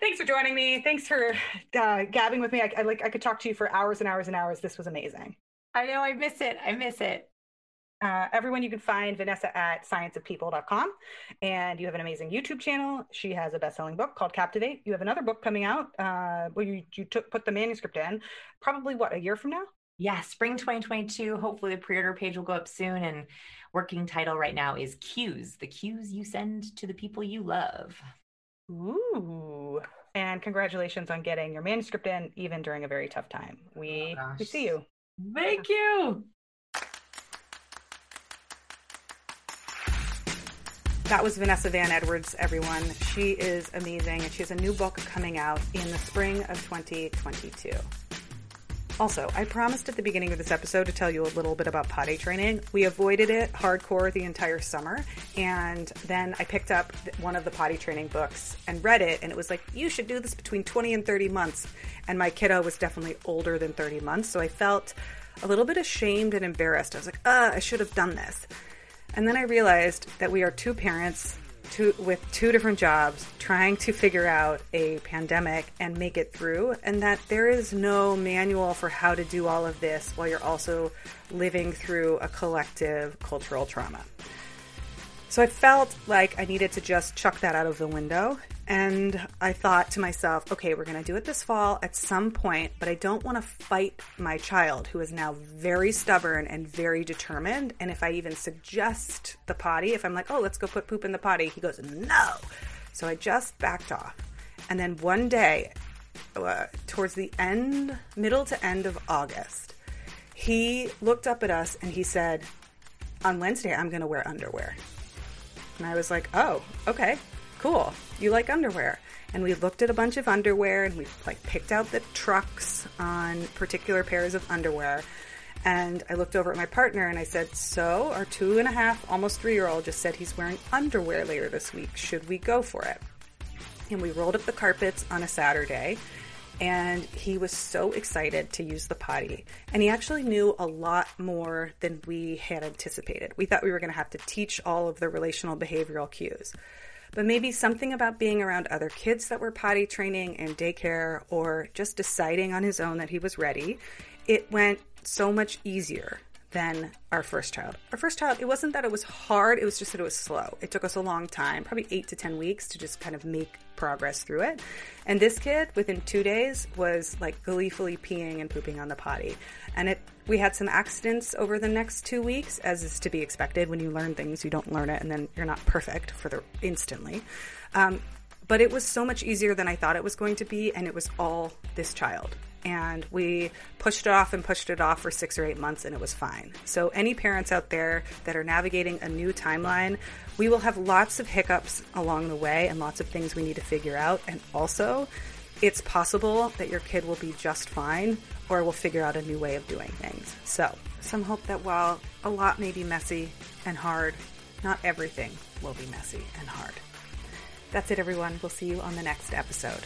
Thanks for joining me. Thanks for uh, gabbing with me. I, I like I could talk to you for hours and hours and hours. This was amazing. I know. I miss it. I miss it. Uh, everyone you can find Vanessa at scienceofpeople.com. And you have an amazing YouTube channel. She has a best selling book called Captivate. You have another book coming out uh, where you, you took, put the manuscript in, probably what, a year from now? Yeah, spring 2022. Hopefully, the pre order page will go up soon. And working title right now is Cues, the cues you send to the people you love. Ooh. And congratulations on getting your manuscript in, even during a very tough time. We, oh we see you. Thank you. That was Vanessa Van Edwards, everyone. She is amazing, and she has a new book coming out in the spring of 2022. Also, I promised at the beginning of this episode to tell you a little bit about potty training. We avoided it hardcore the entire summer, and then I picked up one of the potty training books and read it, and it was like, you should do this between 20 and 30 months. And my kiddo was definitely older than 30 months, so I felt a little bit ashamed and embarrassed. I was like, uh, I should have done this. And then I realized that we are two parents two, with two different jobs trying to figure out a pandemic and make it through, and that there is no manual for how to do all of this while you're also living through a collective cultural trauma. So I felt like I needed to just chuck that out of the window. And I thought to myself, okay, we're going to do it this fall at some point, but I don't want to fight my child who is now very stubborn and very determined. And if I even suggest the potty, if I'm like, oh, let's go put poop in the potty, he goes, no. So I just backed off. And then one day, uh, towards the end, middle to end of August, he looked up at us and he said, on Wednesday, I'm going to wear underwear. And I was like, oh, okay, cool. You like underwear. And we looked at a bunch of underwear and we like picked out the trucks on particular pairs of underwear. And I looked over at my partner and I said, So, our two and a half, almost three year old just said he's wearing underwear later this week. Should we go for it? And we rolled up the carpets on a Saturday and he was so excited to use the potty. And he actually knew a lot more than we had anticipated. We thought we were going to have to teach all of the relational behavioral cues. But maybe something about being around other kids that were potty training in daycare or just deciding on his own that he was ready, it went so much easier than our first child. Our first child, it wasn't that it was hard, it was just that it was slow. It took us a long time, probably eight to 10 weeks to just kind of make progress through it. And this kid, within two days, was like gleefully peeing and pooping on the potty. And it, we had some accidents over the next two weeks, as is to be expected. When you learn things, you don't learn it, and then you're not perfect for the instantly. Um, but it was so much easier than I thought it was going to be, and it was all this child and we pushed it off and pushed it off for six or eight months and it was fine. So, any parents out there that are navigating a new timeline, we will have lots of hiccups along the way and lots of things we need to figure out. And also, it's possible that your kid will be just fine or we'll figure out a new way of doing things. So, some hope that while a lot may be messy and hard, not everything will be messy and hard. That's it, everyone. We'll see you on the next episode.